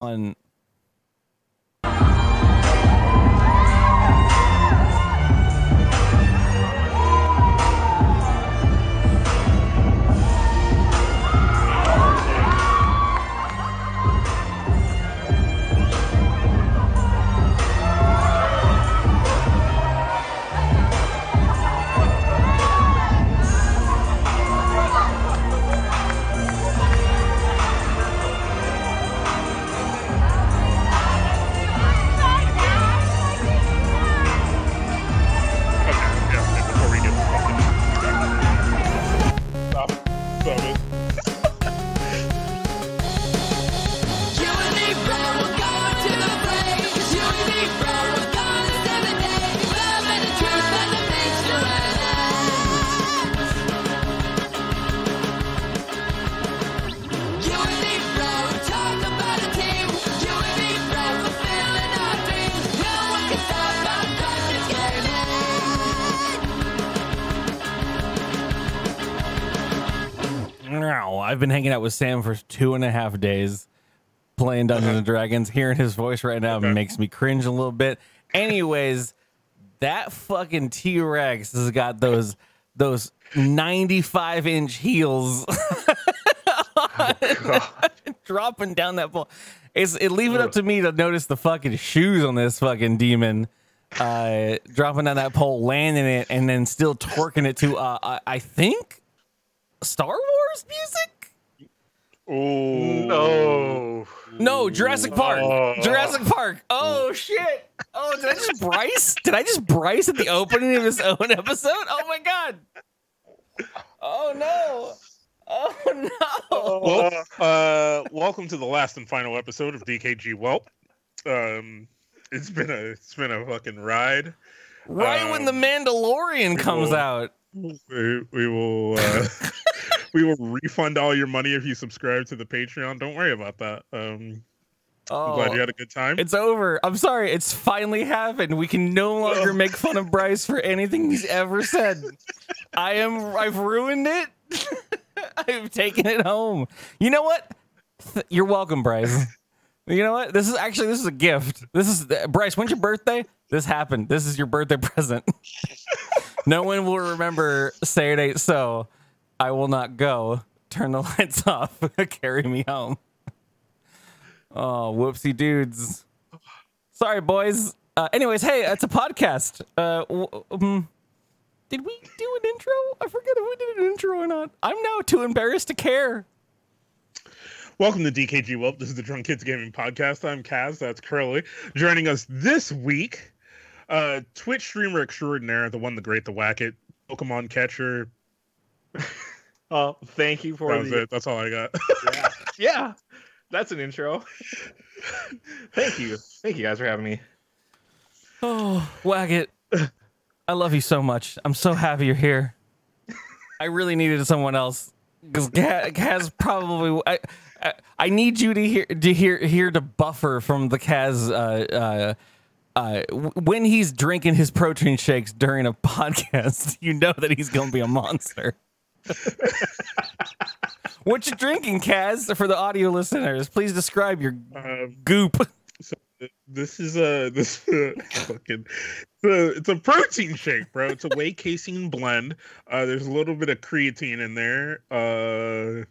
on I've been hanging out with Sam for two and a half days playing Dungeons and Dragons. Hearing his voice right now Okay. makes me cringe a little bit. Anyways, that fucking T Rex has got those those 95 inch heels dropping down that pole. It's it leave it up to me to notice the fucking shoes on this fucking demon. Uh, dropping down that pole, landing it, and then still twerking it to uh, I, I think Star Wars music. Oh No. No, Jurassic Park. Oh. Jurassic Park. Oh shit. Oh, did I just Bryce? Did I just Bryce at the opening of his own episode? Oh my god. Oh no. Oh no. Well, uh, welcome to the last and final episode of DKG Welp. Um, it's been a it's been a fucking ride. Right when the Um, Mandalorian comes out. We, we will uh, we will refund all your money if you subscribe to the Patreon. Don't worry about that. Um, I'm glad you Oh, had a good time. it's over. I'm sorry. It's finally happened. We can no longer make fun of Bryce for anything he's ever said. I am. I've ruined it. I've taken it home. You know what? Th- You're welcome, Bryce. You know what? This is actually this is a gift. This is Bryce. When's your birthday? This happened. This is your birthday present. No one will remember. Ain't so. I will not go. Turn the lights off. Carry me home. Oh, whoopsie dudes. Sorry, boys. Uh, anyways, hey, it's a podcast. Uh, w- um, did we do an intro? I forget if we did an intro or not. I'm now too embarrassed to care. Welcome to DKG Welp. This is the Drunk Kids Gaming Podcast. I'm Kaz. That's Curly. Joining us this week, uh, Twitch streamer extraordinaire, the one, the great, the Whacket, Pokemon catcher. Oh, thank you for That was the. it. That's all I got. Yeah. yeah, that's an intro. thank you. Thank you guys for having me. Oh, Whacket. I love you so much. I'm so happy you're here. I really needed someone else because Kaz probably. I, I I need you to hear to hear here to buffer from the Kaz. Uh, uh, uh, when he's drinking his protein shakes during a podcast, you know that he's gonna be a monster. what you drinking, Kaz? For the audio listeners, please describe your Um, goop. this is a this fucking a, it's a protein shake, bro. It's a whey casein blend. Uh, there's a little bit of creatine in there. Uh,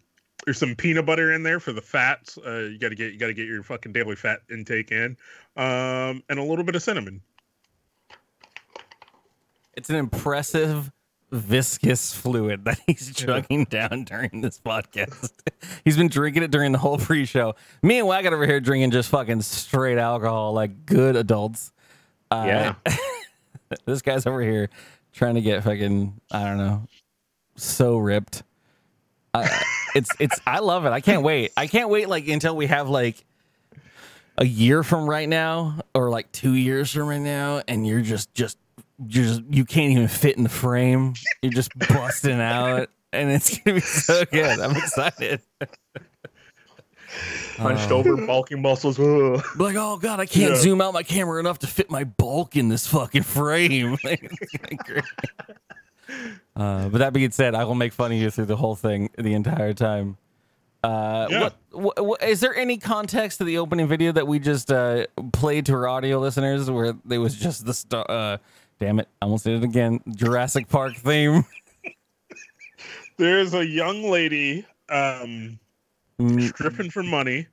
there's some peanut butter in there for the fats. Uh, you gotta get you gotta get your fucking daily fat intake in. Um, and a little bit of cinnamon. It's an impressive viscous fluid that he's chugging down during this podcast. he's been drinking it during the whole pre-show. Me and Whacket over here drinking just fucking straight alcohol like good adults. Uh, Yeah. this guy's over here trying to get fucking I don't know, so ripped. Uh, it's it's I love it. I can't wait. I can't wait like until we have like a year from right now or like two years from right now, and you're just just you're just you can't even fit in the frame. You're just busting out, and it's gonna be so good. I'm excited. Hunched over, bulking muscles. Ugh. Like, oh god, I can't Yeah. zoom out my camera enough to fit my bulk in this fucking frame. Like, it's gonna be great. Uh, but that being said, I will make fun of you through the whole thing the entire time. Uh, Yeah. what, what, is there any context to the opening video that we just uh, played to our audio listeners where there was just the st- uh, damn it, I almost did it again, Jurassic Park theme. There's a young lady um, Mm, stripping for money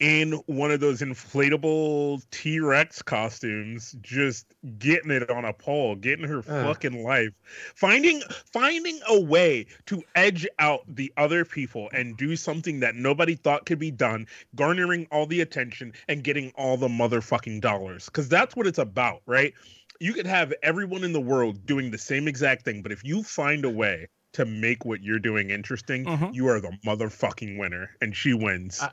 in one of those inflatable T Rex costumes, just getting it on a pole, getting her fucking life, finding finding a way to edge out the other people and do something that nobody thought could be done, garnering all the attention and getting all the motherfucking dollars. Because that's what it's about, right? You could have everyone in the world doing the same exact thing, but if you find a way to make what you're doing interesting, Mhm. you are the motherfucking winner, and she wins. I-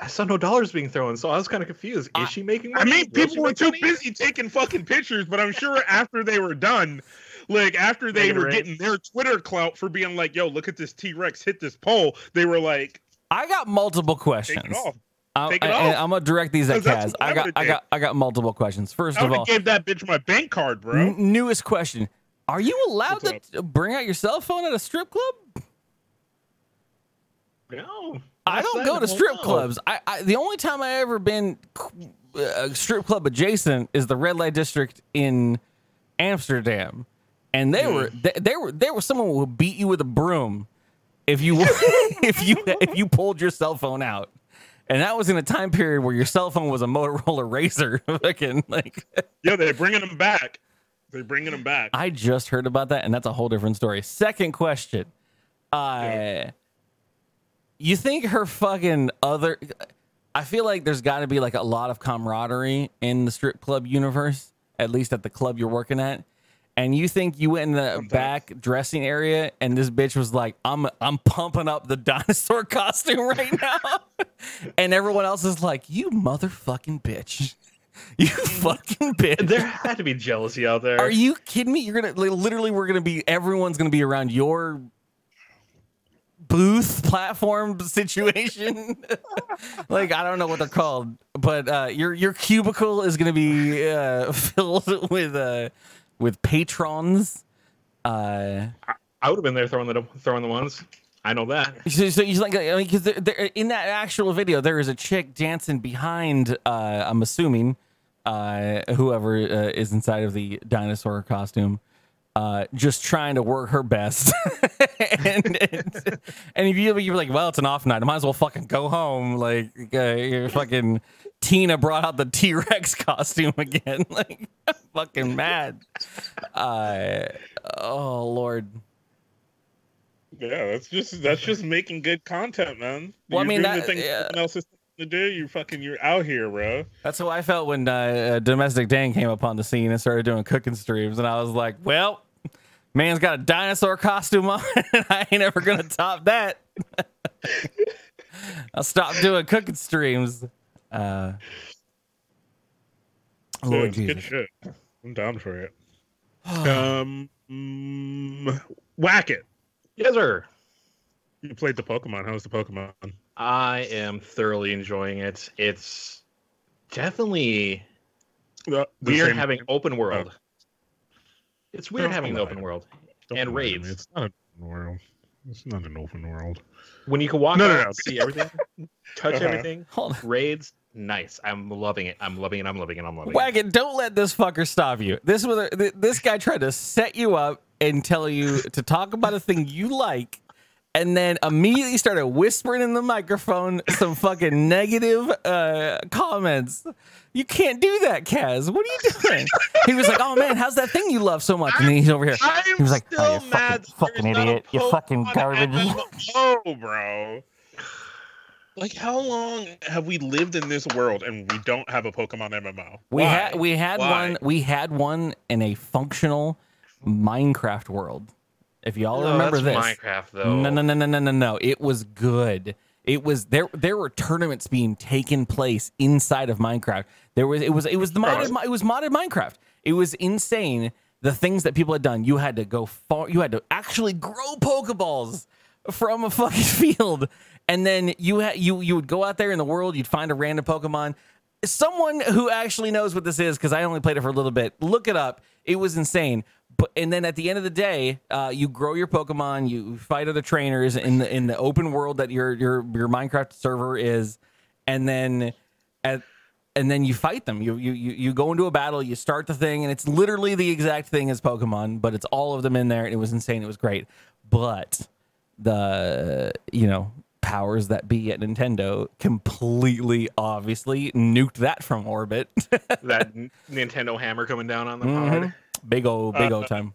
I saw no dollars being thrown, so I was kind of confused. Is I- she making money? I mean, Will people were too money? busy taking fucking pictures, but I'm sure after they were done, like after they Making were rain. getting their Twitter clout for being like, "Yo, look at this T Rex hit this pole," they were like, I got multiple "Take questions. it off." I'm, Take it and off. I'm gonna direct these at 'Cause that's Kaz. what I I got, would've I got, I got multiple questions. First I of would all, have gave that bitch my bank card, bro. n- newest question: Are you allowed What's to bring out your cell phone at a strip club? No. I don't go to strip clubs. I, I the only time I ever been uh, strip club adjacent is the red light district in Amsterdam, and they were they, they were there was someone who would beat you with a broom if you if you if you pulled your cell phone out. And that was in a time period where your cell phone was a Motorola Razor. Fucking like, Yeah, they're bringing them back. They're bringing them back. I just heard about that, and that's a whole different story. Second question, uh, you think her fucking other? I feel like there's got to be like a lot of camaraderie in the strip club universe, at least at the club you're working at. And you think you went in the Sometimes. back dressing area, and this bitch was like, "I'm I'm pumping up the dinosaur costume right now," and everyone else is like, "You motherfucking bitch, you fucking bitch." There had to be jealousy out there. Are you kidding me? You're gonna like, literally we're gonna be everyone's gonna be around your booth platform situation. like I don't know what they're called, but uh, your your cubicle is gonna be uh, filled with uh, with patrons. Uh, I would have been there throwing the throwing the ones. I know that. so, so you like I mean, because in that actual video there is a chick dancing behind. Uh, I'm assuming uh, whoever uh, is inside of the dinosaur costume. Uh, just trying to work her best, and, and and if you you're like, well, it's an off night, I might as well fucking go home. Like, uh, you're fucking Tina brought out the T Rex costume again. like, I'm fucking mad. Uh, oh lord. Yeah, that's just that's just making good content, man. Well, I You're mean, doing that- the thing yeah. else is to do. You fucking you're out here, bro. That's how I felt when uh, uh, Domestic Dan came upon the scene and started doing cooking streams, and I was like, "Well, man's got a dinosaur costume on, and I ain't ever gonna top that." I'll stop doing cooking streams. Uh, Dude, Lord it's good Jesus. shit. I'm down for it. um, mm, Whacket. Yes, sir. You played the Pokemon. How's the Pokemon? I am thoroughly enjoying it. It's definitely The, the weird same- having open world. It's weird having the don't open world Don't and lie raids. It's not an open world. It's not an open world. when you can walk No, out no, no. and see everything, touch Uh-huh. everything. Hold on. Raids, nice. I'm loving it. I'm loving it. I'm loving it. I'm loving it. Whacket, don't let this fucker stop you. This was a, th- this guy tried to set you up and tell you to talk about a thing you like, and then immediately started whispering in the microphone some fucking negative uh, comments. You can't do that, Kaz. What are you doing? He was like, "Oh man, how's that thing you love so much?" And then he's over here. I'm He was like, still "Oh, you mad. fucking- fucking there's not a idiot. You fucking garbage." MMO, bro. Like, how long have we lived in this world and we don't have a Pokemon MMO? We had we had Why? one we had one in a functional Minecraft world. If y'all No, remember this, Minecraft though. No, no, no, no, no, no, no. It was good. It was there. There were tournaments being taken place inside of Minecraft. There was. It was. It was the modded. It was modded Minecraft. It was insane. The things that people had done. You had to go far. You had to actually grow Pokeballs from a fucking field, and then you had you you would go out there in the world. You'd find a random Pokemon. Someone who actually knows what this is, because I only played it for a little bit. Look it up. It was insane. But and then at the end of the day, uh, you grow your Pokemon, you fight other trainers in the in the open world that your your your Minecraft server is, and then at and then you fight them. You you you you go into a battle, you start the thing, and it's literally the exact thing as Pokemon, but it's all of them in there, and it was insane. It was great, but the you know powers that be at Nintendo completely obviously nuked that from orbit. that Nintendo hammer coming down on the Mhm. pod. Big old big Uh, old time.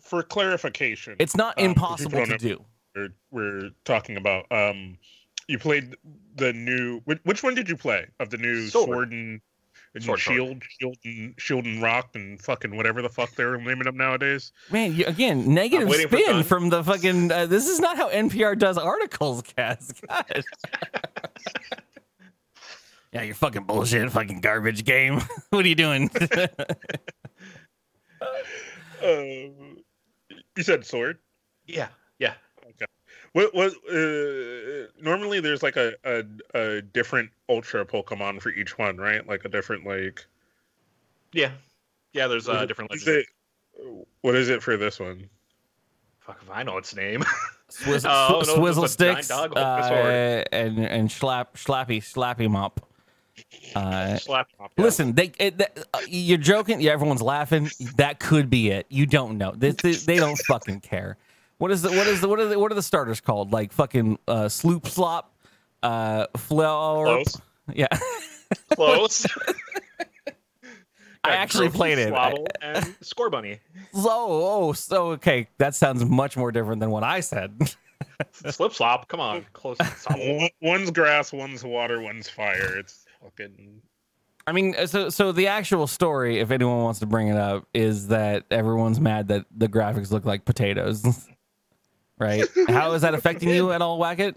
For clarification, It's not um, impossible to do. we're, we're talking about. Um, you played the new. Which, which one did you play of the new Sword. sword, and, and Sword, sword. shield, shield and shield and rock and fucking whatever the fuck they're naming them nowadays? Man, you, again, negative spin from the fucking. Uh, this is not how NPR does articles, Kaz. God. yeah, you're fucking bullshit, fucking garbage game. what are you doing? Uh, you said sword. Yeah, yeah. Okay. What was uh, normally there's like a, a a different ultra Pokemon for each one, right? Like a different like. Yeah. Yeah, there's a uh, different is it- What is it for this one? Fuck if I know its name. Swizz- Oh, sw- no, swizzle it's sticks dog holding a sword. uh, and and slap slappy slappy mop. Uh, Slap him yeah. Listen, they it, that, uh, you're joking. Yeah, everyone's laughing. That could be it. You don't know. They, they, they don't fucking care. What is the what is the what are the what are the starters called? Like fucking uh, sloop slop, uh, flower. Close. Yeah, Close. I actually Grookey, played it. Sobble, and Scorbunny. so oh so okay. That sounds much more different than what I said. Slip slop. Come on. Close. Sobble. One- One's grass, one's water, one's fire. It's fucking. I mean, uh, so so the actual story, if anyone wants to bring it up, is that everyone's mad that the graphics look like potatoes. right? How is that affecting you at all, Whacket?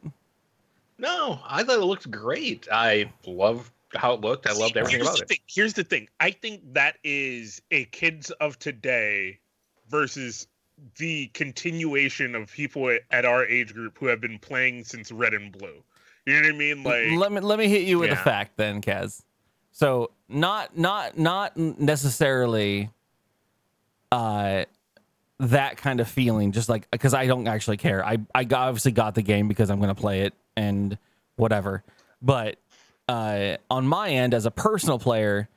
No, I thought it looked great. I loved how it looked. I loved everything Here's about the it. Thing. Here's the thing. I think that is a kids of today versus the continuation of people at- at our age group who have been playing since Red and Blue. You know what I mean? Like, let me let me hit you with a fact then, Kaz. So not not not necessarily uh that kind of feeling just like because i don't actually care i i obviously got the game because i'm gonna play it and whatever but uh on my end as a personal player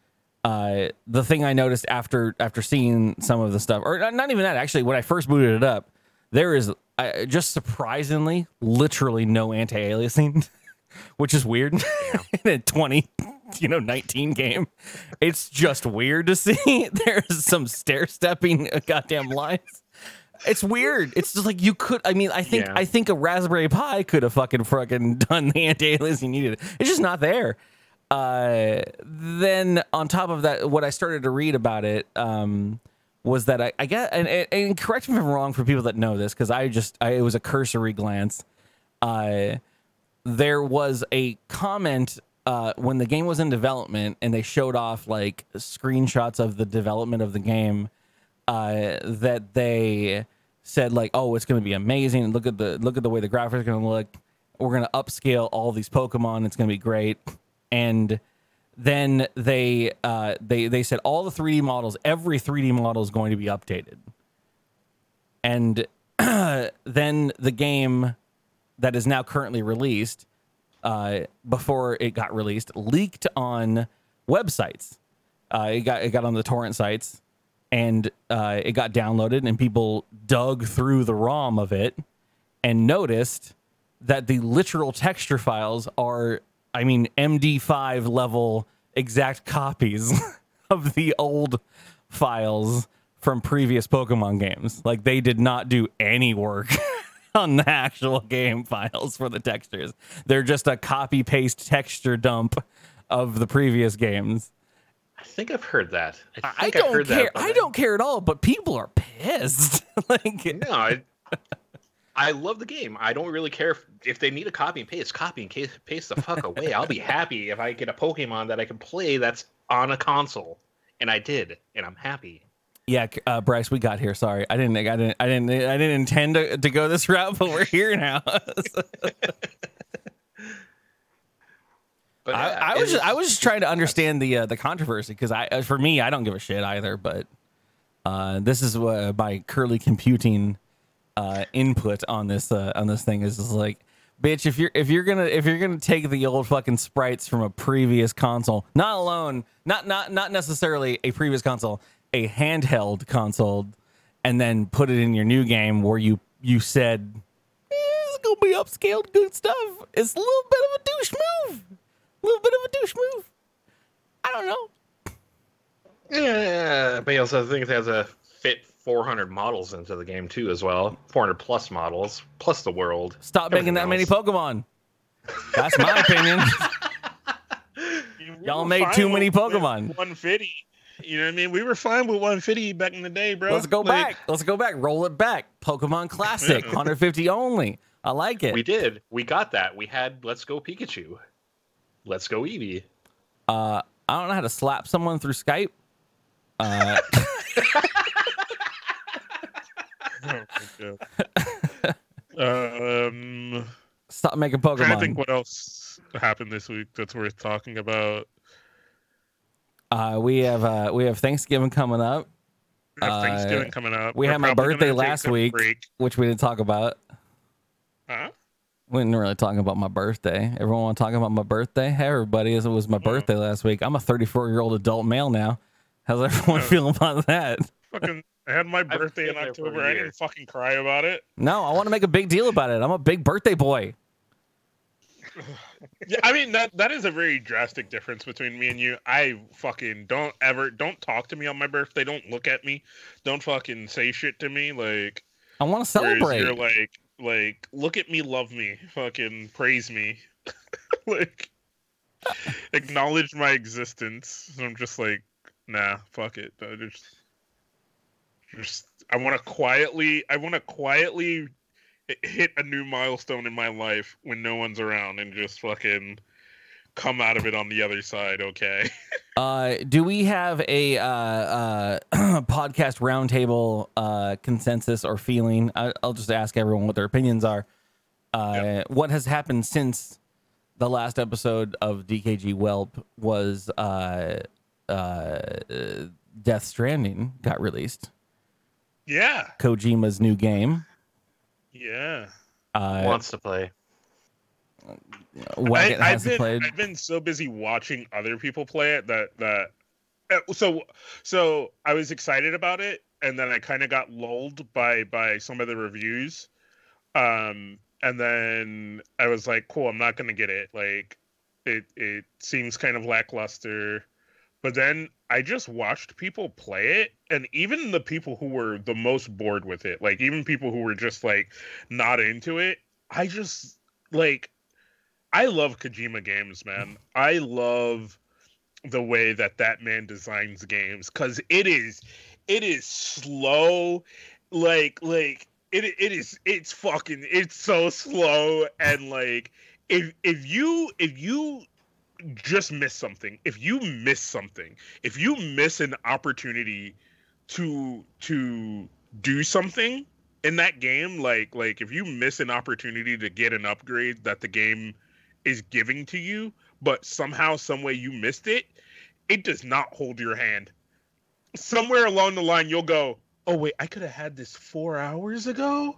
uh the thing i noticed after after seeing some of the stuff or not, not even that actually when i first booted it up there is uh, just surprisingly literally no anti-aliasing which is weird. In a 20 you know 19 game. It's just weird to see. There's some stair stepping goddamn lines. It's weird. It's just like you could i mean i think Yeah. i think a raspberry pi could have fucking fucking done the anti-aliasing needed. It's just not there. Uh then on top of that what i started to read about it um was that i i and, and, and correct me if i'm wrong for people that know this because i just I, it was a cursory glance. Uh there was a comment uh, when the game was in development and they showed off like screenshots of the development of the game uh, that they said like oh it's going to be amazing. Look at the look at the way the graphics are going to look. We're going to upscale all these pokemon. It's going to be great. And then they uh, they they said all the 3d models every 3d model is going to be updated and then the game that is now currently released uh, before it got released leaked on websites. Uh, it got it got on the torrent sites, and uh, it got downloaded, and people dug through the ROM of it and noticed that the literal texture files are, I mean, MD5 level exact copies of the old files from previous Pokemon games. Like they did not do any work on the actual game files for the textures. They're just a copy paste texture dump of the previous games. I think I've heard that. I, I think I've don't heard care. That, I don't care at all, but people are pissed. like No, I, I love the game. I don't really care if, if they need a copy and paste. Copy and case, paste the fuck away. I'll be happy if I get a Pokemon that I can play that's on a console, and I did, and I'm happy. Yeah, uh, Bryce, we got here. Sorry, I didn't, I didn't, I didn't, I didn't intend to, to go this route, but we're here now. But I, yeah, I was, just, I was just trying to understand the uh, the controversy because I, uh, for me, I don't give a shit either. But Uh, this is what my curly computing uh, input on this uh, on this thing is, is like, bitch, if you're if you're gonna if you're gonna take the old fucking sprites from a previous console, not alone, not not not necessarily a previous console, a handheld console, and then put it in your new game where you you said "Eh, it's gonna be upscaled good stuff. It's a little bit of a douche move, a little bit of a douche move. I don't know. Yeah, but he also it has a 400 models into the game too, as well. 400 plus models, plus the world. Stop making that Everything many. Pokemon. That's my opinion. We Y'all made too many with- with Pokemon. 150. You know what I mean? We were fine with 150 back in the day, bro. Let's go Like, back. Let's go back. Roll it back. Pokemon Classic, 150 only. I like it. We did. We got that. We had Let's Go Pikachu. Let's Go Eevee. Uh, I don't know how to slap someone through Skype. Uh, oh my um, stop making trying to think what else happened this week that's worth talking about. Uh, we have uh, we have Thanksgiving coming up, We have Uh, Thanksgiving coming up. we We're had my probably birthday gonna take last a week. break. which we didn't talk about. Huh? We didn't really talk about my birthday. Everyone want to talk about my birthday? Hey, everybody! It was my birthday last week. I'm a 34 year old adult male now. How's everyone feeling about that? Fucking, I had my birthday in been there for a October. I didn't fucking cry about it. No, I want to make a big deal about it. I'm a big birthday boy. Yeah, I mean that that is a very drastic difference between me and you. I fucking don't ever don't talk to me on my birthday. Don't look at me. Don't fucking say shit to me. Like I want to whereas celebrate. you're like like look at me, love me, fucking praise me, like acknowledge my existence. And I'm just like nah, fuck it. I just just I want to quietly. I want to quietly hit a new milestone in my life when no one's around and just fucking come out of it on the other side. Okay. Uh, do we have a uh, uh, podcast roundtable uh, consensus or feeling? I, I'll just ask everyone what their opinions are. Uh, What has happened since the last episode of DKG Welp was uh, uh, Death Stranding got released? Yeah. Kojima's new game. Yeah. Uh, Wants to play. Whacket I, I've been played. I've been so busy watching other people play it that that uh, so so I was excited about it and then I kind of got lulled by by some of the reviews. Um and then I was like, cool, I'm not going to get it. Like it it seems kind of lackluster. But then I just watched people play it and even the people who were the most bored with it, like even people who were just like not into it, I just like I love Kojima games, man. I love the way that that man designs games cuz it is it is slow like like it it is it's fucking it's so slow and like if if you if you just miss something, if you miss something, if you miss an opportunity to to do something in that game like like if you miss an opportunity to get an upgrade that the game is giving to you but somehow some way you missed it it does not hold your hand. Somewhere along the line you'll go oh wait i could have had this four hours ago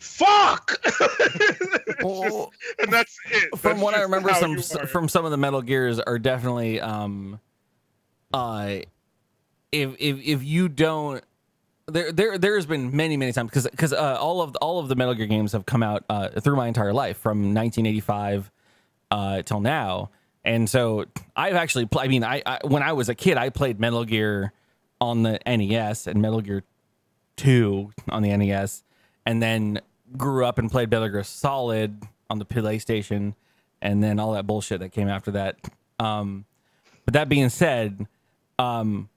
fuck just- Well, and that's it from That's what I remember, some you s- are. from some of the Metal Gears are definitely um, uh, if if if you don't. There, there, there has been many, many times because, because uh, all of the, all of the Metal Gear games have come out uh, through my entire life from 1985 uh, till now, and so I've actually, pl- I mean, I, I when I was a kid, I played Metal Gear on the NES and Metal Gear Two on the NES, and then grew up and played Metal Gear Solid on the PlayStation, and then all that bullshit that came after that. Um, but that being said, um,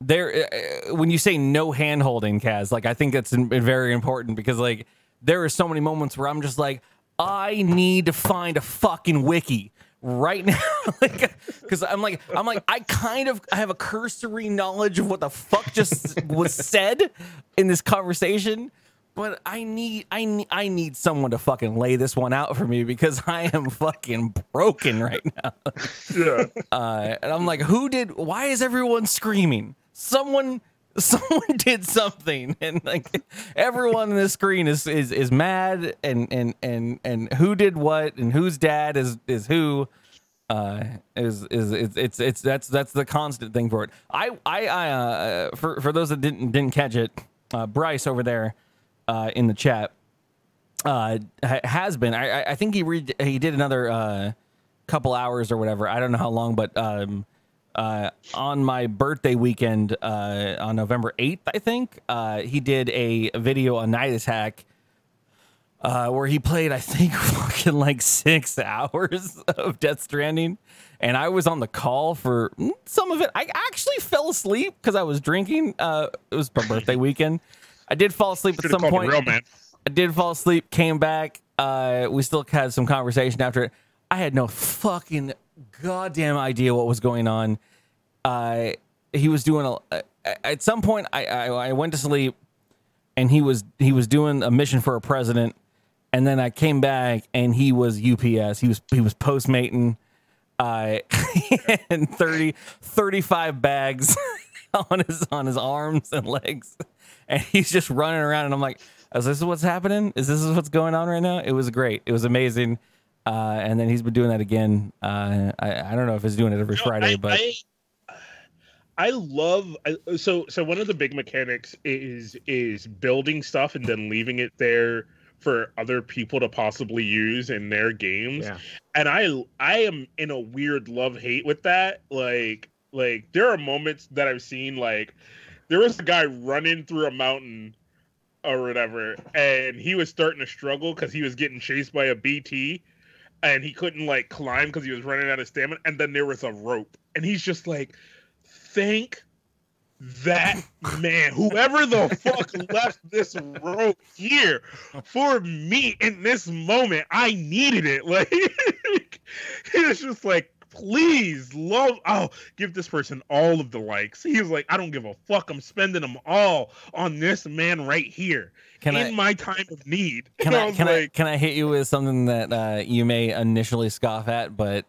there uh, when you say no hand holding, Kaz, like I think that's in- very important because like there are so many moments where I'm just like, I need to find a fucking wiki right now like because i'm like i'm like i kind of i have a cursory knowledge of what the fuck just was said in this conversation but i need i need i need someone to fucking lay this one out for me because i am fucking broken right now yeah uh, and I'm like, who did? Why is everyone screaming? someone someone did something and like everyone on the screen is is is mad and and and and who did what and whose dad is is who uh is is it's it's, it's that's that's the constant thing for it i i, I uh for for those that didn't didn't catch it uh bryce over there uh in the chat uh ha- has been i I- think he read he did another uh couple hours or whatever i don't know how long but um uh on my birthday weekend uh on november 8th i think uh he did a video on night attack uh, where he played, I think, fucking like six hours of Death Stranding, and I was on the call for mm, some of it. I actually fell asleep because I was drinking. Uh, it was my birthday weekend. I did fall asleep at Should have some point. real man. I did fall asleep, came back. Uh, we still had some conversation after it. I had no fucking goddamn idea what was going on. Uh, he was doing a. At some point, I, I I went to sleep, and he was he was doing a mission for a president, and then I came back, and he was UPS. He was he was postmating, uh, and 30, 35 bags on his on his arms and legs, and he's just running around, and I'm like, is this what's happening? Is this what's going on right now? It was great. It was amazing. Uh, and then he's been doing that again. Uh, I, I don't know if he's doing it every No, Friday, I, but I, I love I, so so one of the big mechanics is is building stuff and then leaving it there for other people to possibly use in their games. Yeah. And I I am in a weird love hate with that. Like like there are moments that I've seen like there was a guy running through a mountain or whatever and he was starting to struggle cuz he was getting chased by a BT and he couldn't like climb because he was running out of stamina and then there was a rope and he's just like thank that man whoever the fuck left this rope here for me in this moment i needed it. Like it's just like please love oh give this person all of the likes he was like i don't give a fuck i'm spending them all on this man right here can in I my time of need can I was can I can I hit you with something that uh, you may initially scoff at, but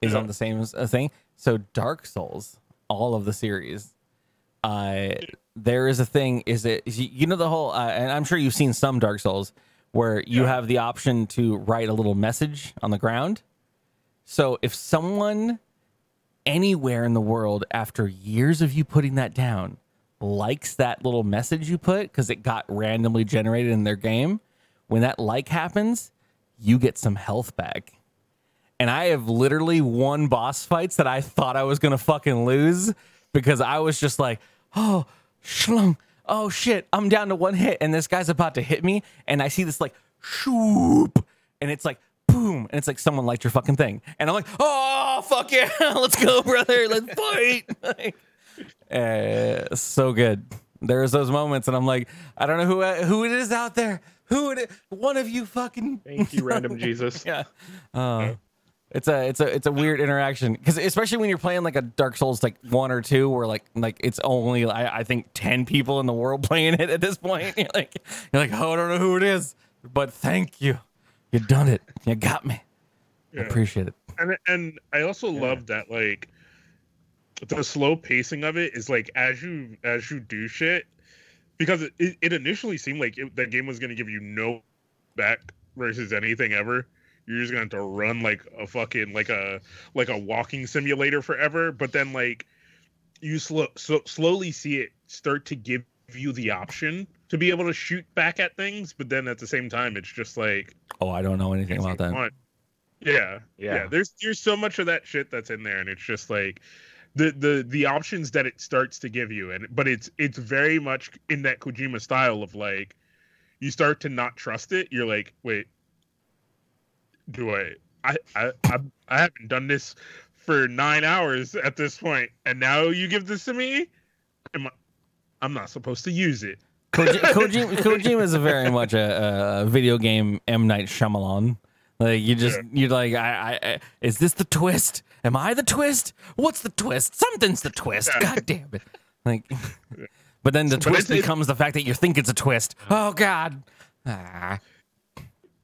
is Yeah. on the same thing? So Dark Souls, all of the series, uh, there is a thing. Is it you you know the whole? Uh, and I'm sure you've seen some Dark Souls where you Yeah. have the option to write a little message on the ground. So if someone anywhere in the world after years of you putting that down likes that little message you put because it got randomly generated in their game, when that like happens, you get some health back. And I have literally won boss fights that I thought I was gonna fucking lose because I was just like, oh, shlung, oh shit, I'm down to one hit, and this guy's about to hit me, and I see this like shoop, and it's like boom, and it's like someone liked your fucking thing, and I'm like, oh fuck yeah, let's go, brother, let's fight. Like, uh, so good. There's those moments, and I'm like, I don't know who who it is out there. Who it is. One of you fucking Thank you, random Jesus. yeah. Uh, it's a it's a it's a weird interaction because especially when you're playing like a Dark Souls like one or two where like like it's only I, I think ten people in the world playing it at this point. You're like you're like oh I don't know who it is, but thank you, you done it. You got me. I appreciate it. and and I also love that like the slow pacing of it is like as you as you do shit because it, it, it initially seemed like it, that game was going to give you no back versus anything ever you're just going to have to run like a fucking like a like a walking simulator forever but then like you slow so slowly see it start to give you the option to be able to shoot back at things but then at the same time it's just like Oh, I don't know anything about that. Fun. Yeah, yeah, Yeah. There's there's so much of that shit that's in there, and it's just like the the the options that it starts to give you, and but it's it's very much in that Kojima style of like you start to not trust it. You're like, wait, do I? I I I, I haven't done this for nine hours at this point, and now you give this to me. Am I, I'm not supposed to use it. Koji- Kojima, Kojima is very much a, a video game M Night Shyamalan. Like you just you're like I, I I is this the twist? Am I the twist? What's the twist? Something's the twist. Yeah. God damn it! Like, but then the But twist becomes the fact that you think it's a twist. Oh God! Ah.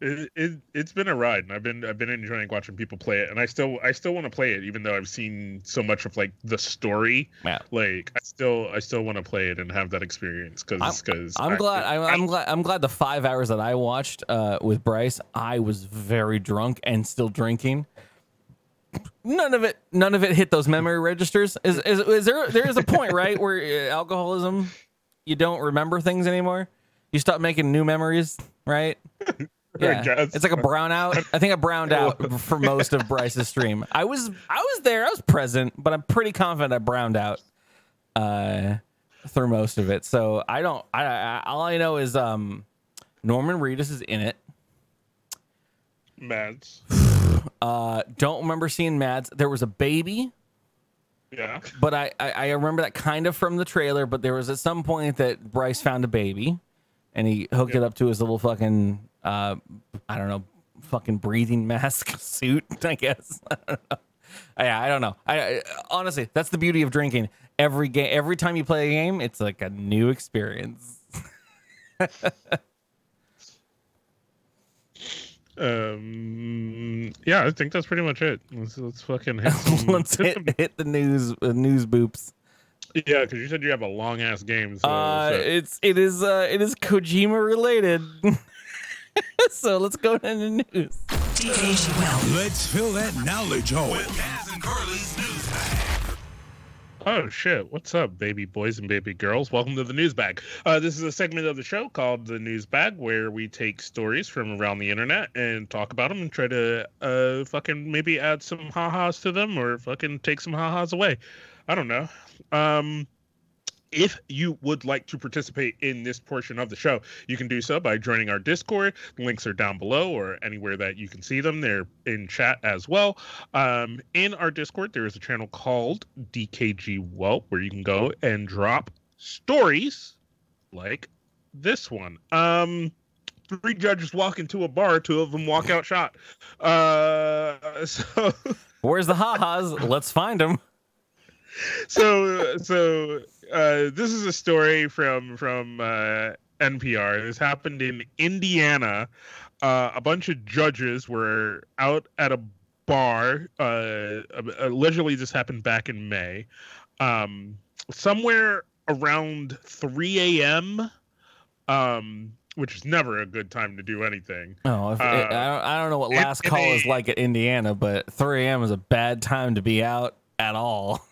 It, it it's been a ride, and I've been I've been enjoying watching people play it, and I still I still want to play it, even though I've seen so much of like the story. Yeah. Like I still I still want to play it and have that experience because because I'm glad. I'm, I'm glad. I'm glad the five hours that I watched uh, with Bryce, I was very drunk and still drinking. None of it. None of it hit those memory registers. Is is, is there? There is a point, right, where uh, alcoholism, you don't remember things anymore. You stop making new memories, right? Yeah, it's like a brownout. I think I browned out for most of Bryce's stream. I was I was there, I was present, but I'm pretty confident I browned out uh, through most of it. So I don't. I, I all I know is um, Norman Reedus is in it. Mads. Uh, don't remember seeing Mads. There was a baby, Yeah. but I, I I remember that kind of from the trailer. But there was at some point that Bryce found a baby, and he hooked it up to his little fucking uh, I don't know, fucking breathing mask suit. I guess. I don't know. Yeah, I don't know. I, I honestly, that's the beauty of drinking. Every game, every time you play a game, it's like a new experience. Um. Yeah, I think that's pretty much it. Let's, let's fucking hit some, Let's hit, hit the news uh, news boops. Yeah, because you said you have a long ass game. So, Uh, so- it's it is uh it is Kojima related. so let's go to the news. Let's fill that knowledge hole. With Kaz and Curly's news bag. Oh shit! What's up, baby boys and baby girls? Welcome to the News Bag. Uh, this is a segment of the show called the News Bag, where we take stories from around the internet and talk about them and try to uh fucking maybe add some ha-has to them or fucking take some ha-has away. I don't know. Um, if you would like to participate in this portion of the show, you can do so by joining our Discord. Links are down below or anywhere that you can see them. They're in chat as well. Um, in our Discord, there is a channel called DKG Welp where you can go and drop stories like this one. Um, three judges walk into a bar, two of them walk out shot. Uh, so. Where's the ha-has? Let's find them. so so uh, this is a story from from uh, NPR. This happened in Indiana. Uh, a bunch of judges were out at a bar. Uh, allegedly, this happened back in May. Um, somewhere around 3 a.m. Um, which is never a good time to do anything. Oh, if, Uh, I, don't, I don't know what last and call they- is like at Indiana, but 3 a.m. is a bad time to be out at all.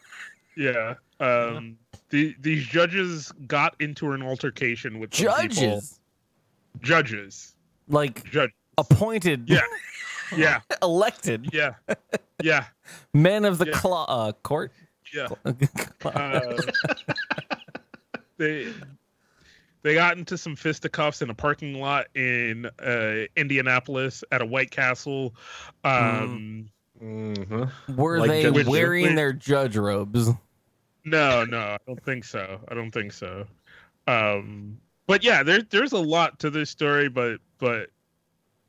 Yeah. Um, the, these judges got into an altercation with some people. Judges, Judges. like Judge. appointed, Yeah. Yeah. elected Yeah. Yeah. men of the Yeah. claw uh, court. Yeah. Uh, they they got into some fisticuffs in a parking lot in uh, Indianapolis at a White Castle. Um, Mhm. Were Like they judges. wearing their judge robes? No, no, I don't think so. I don't think so. Um, but yeah, there, there's a lot to this story, but but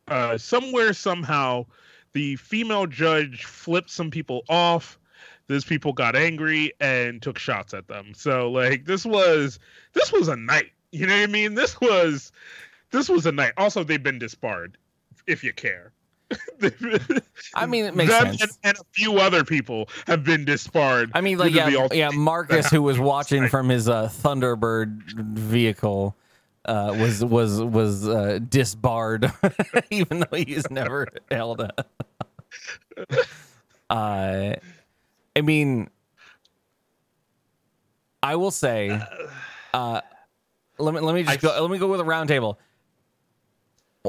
uh, somewhere somehow the female judge flipped some people off. Those people got angry and took shots at them. So like this was this was a night. You know what I mean? This was this was a night. Also, they've been disbarred, if you care. I mean, it makes Them sense. And, and a few other people have been disbarred. I mean, like yeah, yeah. Marcus, who was watching Right. from his uh, Thunderbird vehicle, uh, was was was uh, disbarred, even though he's never held a. Uh, I mean, I will say, uh, let me let me just I- go. Let me go with a round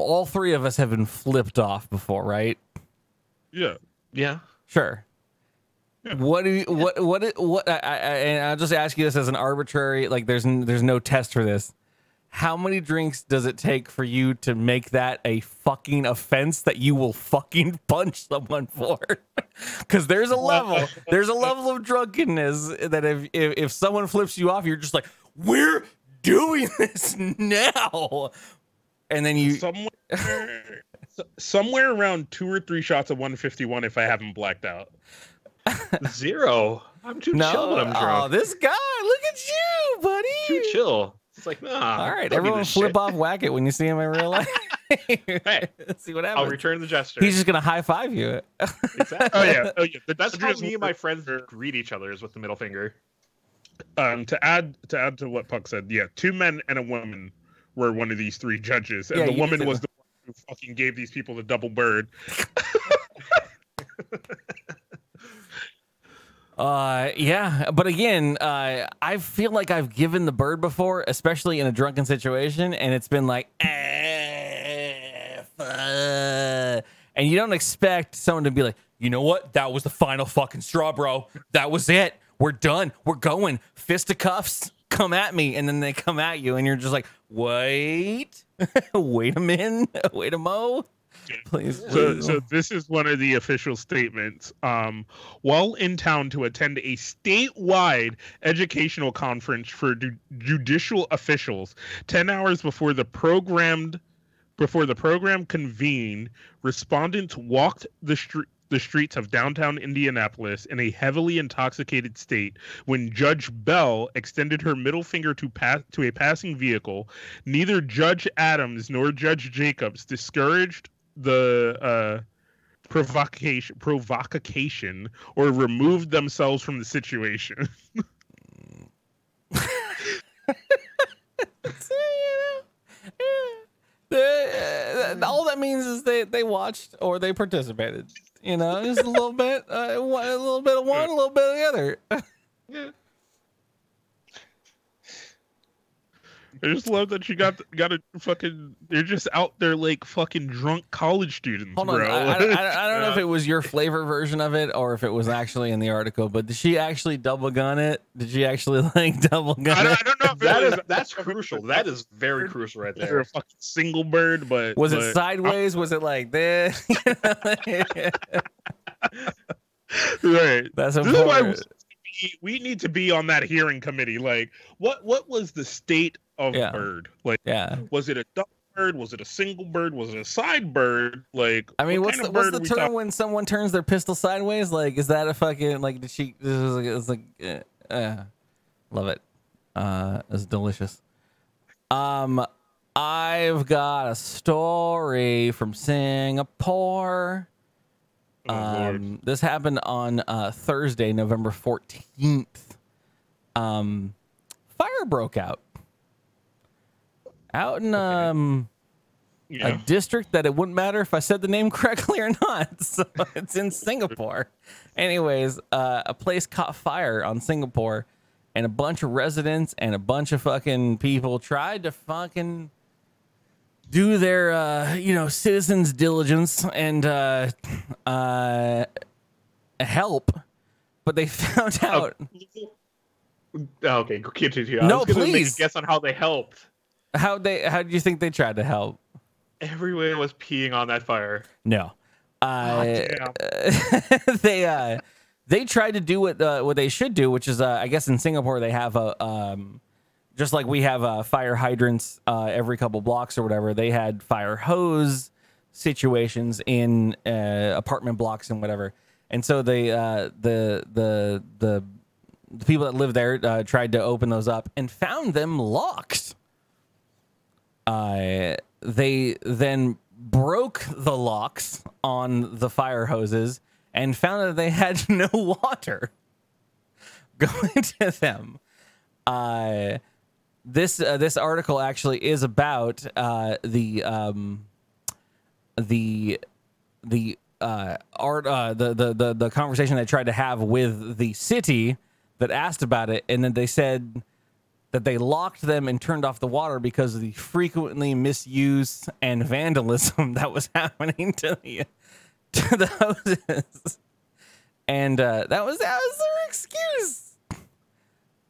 table. All three of us have been flipped off before, right? Yeah. Yeah. Sure. Yeah. What do you, what what what I, I, and I'll just ask you this as an arbitrary like there's n- there's no test for this. How many drinks does it take for you to make that a fucking offense that you will fucking punch someone for? Because there's a level, there's a level of drunkenness that if, if if someone flips you off, you're just like, we're doing this now, and then you somewhere s- somewhere around two or three shots of 151 if I haven't blacked out. Zero. I'm too no, chill when I'm drunk. oh, this guy, look at you, buddy. too chill. It's like, nah. All right, everyone flip shit. off Whacket when you see him in real life. Hey, see what happens. I'll happens. return the gesture. He's just gonna high five you. Exactly. Oh yeah, oh yeah. The That's how judges me and my were- friends greet each other is with the middle finger. Um, to add to add to what Puck said, yeah, two men and a woman were one of these three judges, and Yeah, the woman was the one who fucking gave these people the double bird. Uh, yeah, but again, uh, I feel like I've given the bird before, especially in a drunken situation, and it's been like, eh, fuck. and you don't expect someone to be like, you know what? That was the final fucking straw, bro. That was it. We're done. We're going. Fisticuffs, come at me, and then they come at you, and you're just like, wait, wait a minute, wait a mo, please. So, please. so this is one of the official statements. Um, while in town to attend a statewide educational conference for ju- judicial officials, ten hours before the programmed before the program convened, respondents walked the street. The streets of downtown Indianapolis in a heavily intoxicated state when Judge Bell extended her middle finger to pass to a passing vehicle. Neither Judge Adams nor Judge Jacobs discouraged the uh, provocation provocation or removed themselves from the situation. Uh, all that means is they, they watched or they participated. You know, just a little bit, uh, a little bit of one, a little bit of the other. I just love that you got got a fucking. They're just out there like fucking drunk college students, Hold on, bro. I, I, I, I don't know if it was your flavor version of it or if it was actually in the article. But did she actually double gun it? Did she actually like double gun I, it? I don't know if That it is that's crucial. That is very crucial right or there. a fucking single bird, but Was it but- sideways? Was it like this? right? That's This is why we, we need to be on that hearing committee. Like, what what was the state of Yeah. bird? Like, Yeah. was it a duck bird? Was it a single bird? Was it a side bird? Like, I mean, what what's the, what's the term talking- when someone turns their pistol sideways? Like, is that a fucking like? Did she? This is like, it's like, uh, uh, love it. Uh, it's delicious. Um, I've got a story from Singapore. Oh. Um, this happened on uh, Thursday, November fourteenth. Um, fire broke out out in um a district that it wouldn't matter if I said the name correctly or not. So it's in Singapore. Anyways, uh, a place caught fire on Singapore, and a bunch of residents and a bunch of fucking people tried to fucking do their uh, you know citizens diligence and uh, uh, help, but they found out. Oh, okay, go continue. I No, was gonna make please. a guess on how they helped. How they? How do you think they tried to help? Everyone was peeing on that fire. No. Uh, damn. they uh they tried to do what uh, what they should do, which is uh, I guess in Singapore they have a um just like we have uh, fire hydrants uh, every couple blocks or whatever. They had fire hose situations in uh, apartment blocks and whatever. And so they uh, the the the the people that live there uh, tried to open those up and found them locked. Uh, they then broke the locks on the fire hoses and found that they had no water going to them. Uh, this uh, this article actually is about uh, the um, the the uh, art uh, the, the the the conversation they tried to have with the city that asked about it, and then they said that they locked them and turned off the water because of the frequently misuse and vandalism that was happening to the to the hoses, and uh, that was that was their excuse.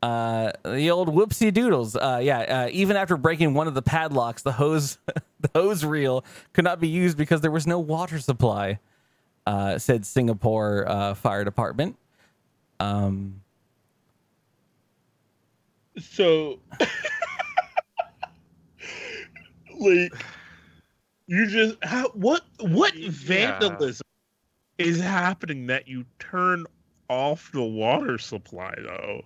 Uh, the old whoopsie doodles. Uh, yeah. Uh, even after breaking one of the padlocks, the hose the hose reel could not be used because there was no water supply. Uh, said Singapore uh, Fire Department. Um, So, like, you just how what what Yeah. vandalism is happening that you turn off the water supply though?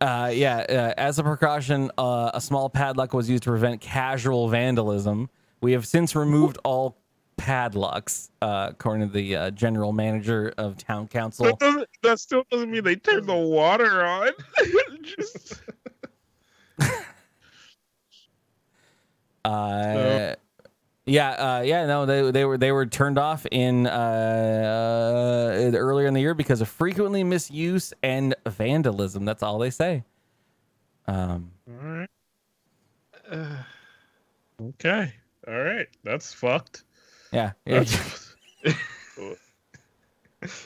Uh, yeah, uh, as a precaution, uh, a small padlock was used to prevent casual vandalism, We have since removed all padlocks, uh, according to the uh, general manager of town council. That, that still doesn't mean they turned the water on. Just, Uh, yeah, uh, yeah, no, they they were they were turned off in uh, uh, earlier in the year because of frequently misuse and vandalism. That's all they say. Um, all right. Okay. All right. That's fucked. yeah, That's,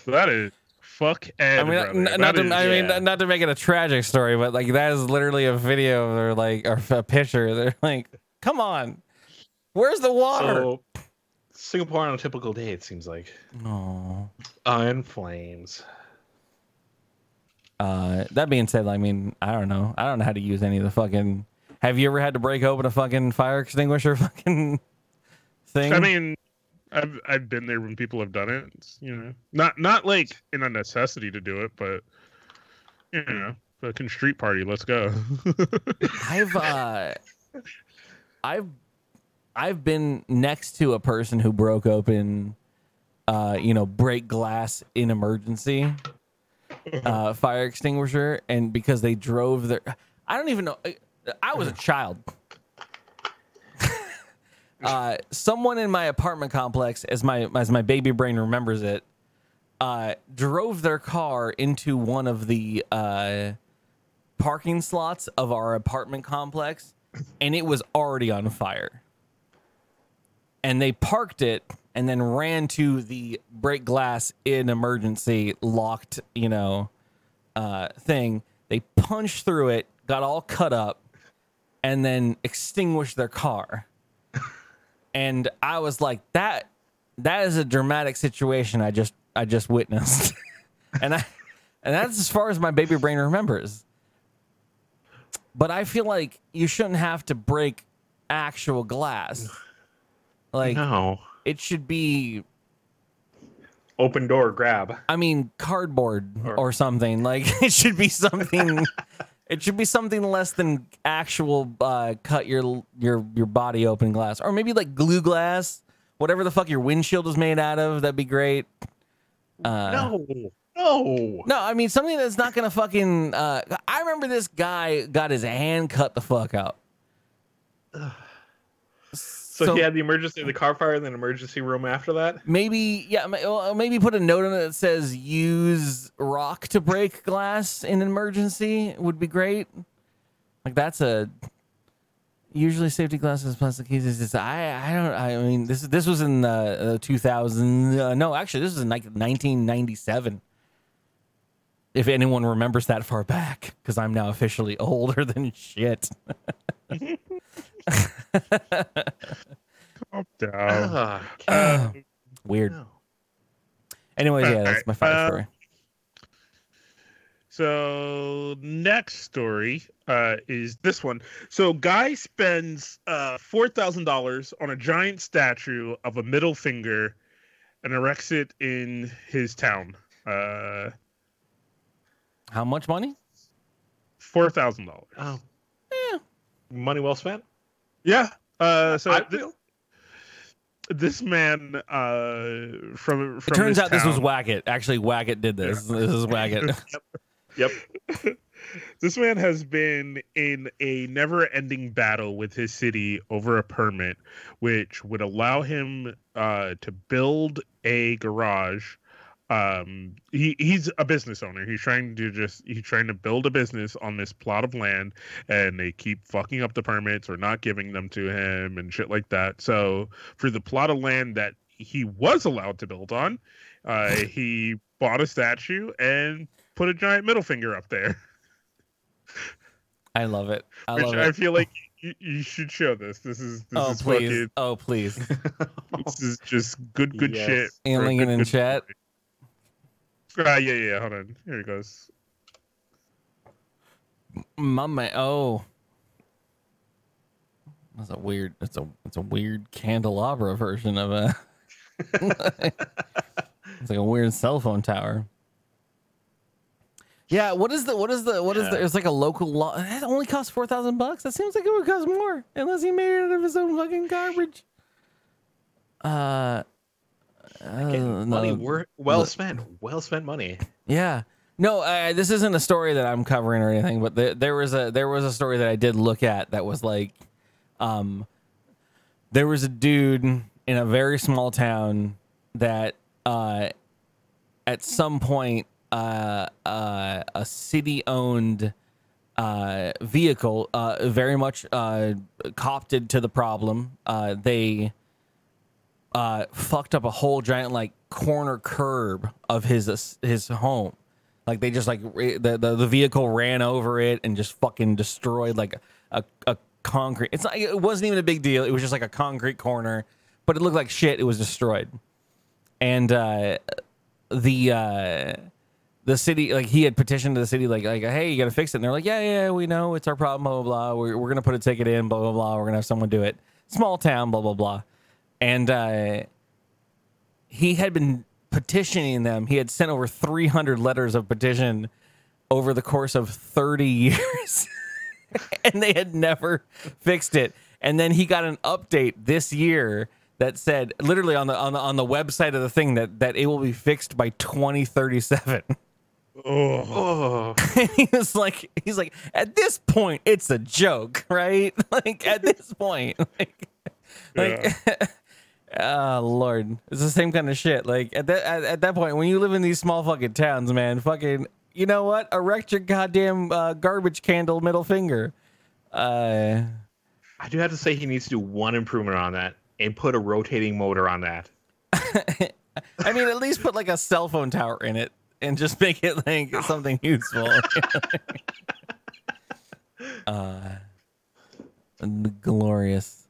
that is fuck Ed. I mean, brother. n- not That to, is- I mean, yeah. not to make it a tragic story, but like that is literally a video or like or a picture. They're like, come on, where's the water? So, Singapore on a typical day, it seems like. Oh. On flames. Uh, that being said, I mean, I don't know. I don't know how to use any of the fucking. Have you ever had to break open a fucking fire extinguisher fucking thing? I mean, I've I've been there when people have done it. It's, you know, not not like in a necessity to do it, but you know, fucking street party. Let's go. I've uh, I've I've been next to a person who broke open, uh, you know, break glass in emergency, uh, fire extinguisher, and because they drove their, I don't even know. I, I was a child. uh, someone in my apartment complex, as my as my baby brain remembers it, uh, drove their car into one of the uh, parking slots of our apartment complex, and it was already on fire. And they parked it and then ran to the break glass in emergency locked, you know, uh, thing. They punched through it, got all cut up, and then extinguished their car. and I was like, that that is a dramatic situation I just I just witnessed. and I and that's as far as my baby brain remembers. But I feel like you shouldn't have to break actual glass. Like No. it should be Open door grab. I mean, cardboard or, something. Like it should be something. it should be something less than actual uh, cut your your your body open glass, or maybe like glue glass, whatever the fuck your windshield is made out of. That'd be great. Uh, no. No. no, I mean something that's not gonna fucking. Uh, I remember this guy got his hand cut the fuck out. So, So- he had the emergency, the car fire, and then emergency room after that. Maybe yeah, well, maybe put a note on it that says use rock to break glass in an emergency would be great. Like that's a usually safety glasses, plastic cases. It's, I I don't I mean this this was in the, uh, 2000. Uh, no, actually this was in like 1997. If anyone remembers that far back, because I'm now officially older than shit. Calm down. Uh, Weird. no. Anyways, yeah, that's my fire Uh, story. So next story uh, is this one. So guy spends uh, four thousand dollars on a giant statue of a middle finger and erects it in his town. Uh, How much money? four thousand dollars. Oh. yeah. Money well spent. Yeah. Uh, so I feel. this man uh, from from It turns his out this was town- Whacket. Actually, Whacket did this. This is Whacket. Yep. this man has been in a never-ending battle with his city over a permit which would allow him uh, to build a garage um he he's a business owner he's trying to just he's trying to build a business on this plot of land and they keep fucking up the permits or not giving them to him and shit like that so for the plot of land that he was allowed to build on uh he bought a statue and put a giant middle finger up there I love it. I which love I it. feel like you, you should show this. This is this Oh is please! fucking Oh please! this is just good good Yes. shit. Alien good- in good chat. story. Ah, yeah, yeah. Hold on. Here it goes. My man. Oh, that's a weird. It's a it's a weird candelabra version of a. it's like a weird cell phone tower. Yeah, what is the what is the what is the? It's like a local law. That only costs four thousand bucks. That seems like it would cost more unless he made it out of his own fucking garbage. Uh, uh, money no, well spent. Well spent money. Yeah. No, uh, this isn't a story that I'm covering or anything, but there, there was a there was a story that I did look at that was like, um, there was a dude in a very small town that uh, at some point uh, uh, a city owned uh, vehicle uh, very much uh, copted to the problem. Uh, they uh, fucked up a whole giant like corner curb of his his home. Like they just like the, the the vehicle ran over it and just fucking destroyed like a a concrete. It's not. It wasn't even a big deal. It was just like a concrete corner, but it looked like shit. It was destroyed, and uh, the uh, the city like he had petitioned to the city like like hey you got to fix it. And they're like yeah yeah we know it's our problem blah blah blah. We're we're gonna put a ticket in blah blah blah. We're gonna have someone do it. Small town blah blah blah, and. uh he had been petitioning them. He had sent over 300 letters of petition over the course of 30 years, and they had never fixed it. And then he got an update this year that said, literally on the on the on the website of the thing that that it will be fixed by 2037. Oh, he was like, he's like, at this point, it's a joke, right? Like at this point, like, like. Oh Lord, it's the same kind of shit. Like at that at, at that point, when you live in these small fucking towns, man, fucking, you know what? Erect your goddamn uh, garbage candle middle finger. Uh, I do have to say he needs to do one improvement on that and put a rotating motor on that. I mean, at least put like a cell phone tower in it and just make it like something useful. uh, glorious.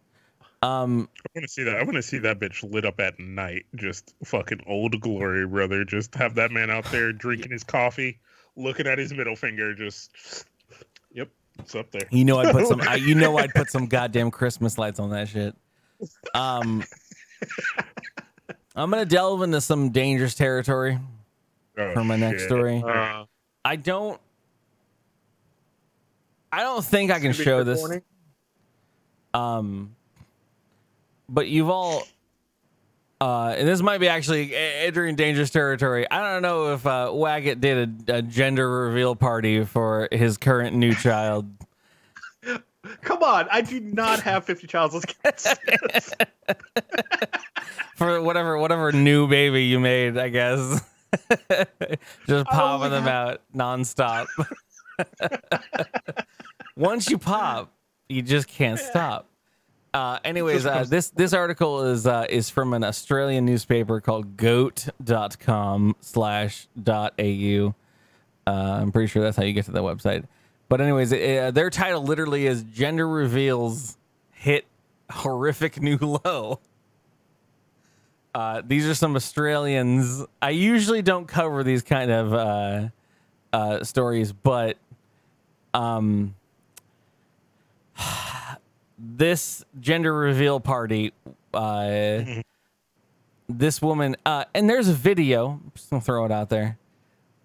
Um, I want to see that. I want to see that bitch lit up at night. Just fucking old glory, brother. Just have that man out there drinking his coffee, looking at his middle finger. Just, yep, it's up there. You know I'd put some. I, you know I'd put some goddamn Christmas lights on that shit. Um, I'm gonna delve into some dangerous territory Oh, for my next shit. story. Uh, I don't. I don't think I can show this. warning. Um, but you've all. Uh, and this might be actually entering dangerous territory. I don't know if uh, Whacket did a, a gender reveal party for his current new child. Come on, I do not have 50 childless kids. for whatever whatever new baby you made, I guess. Just popping them out nonstop. Once you pop, you just can't stop. Uh, anyways, uh, this this article is uh, is from an Australian newspaper called goat.com slash dot au. Uh, I'm pretty sure that's how you get to the website. But anyways, uh, their title literally is "Gender Reveals Hit Horrific New Low." Uh, these are some Australians. I usually don't cover these kind of uh, uh, stories, but um, this gender reveal party, uh, this woman, uh, and there's a video. Just gonna throw it out there.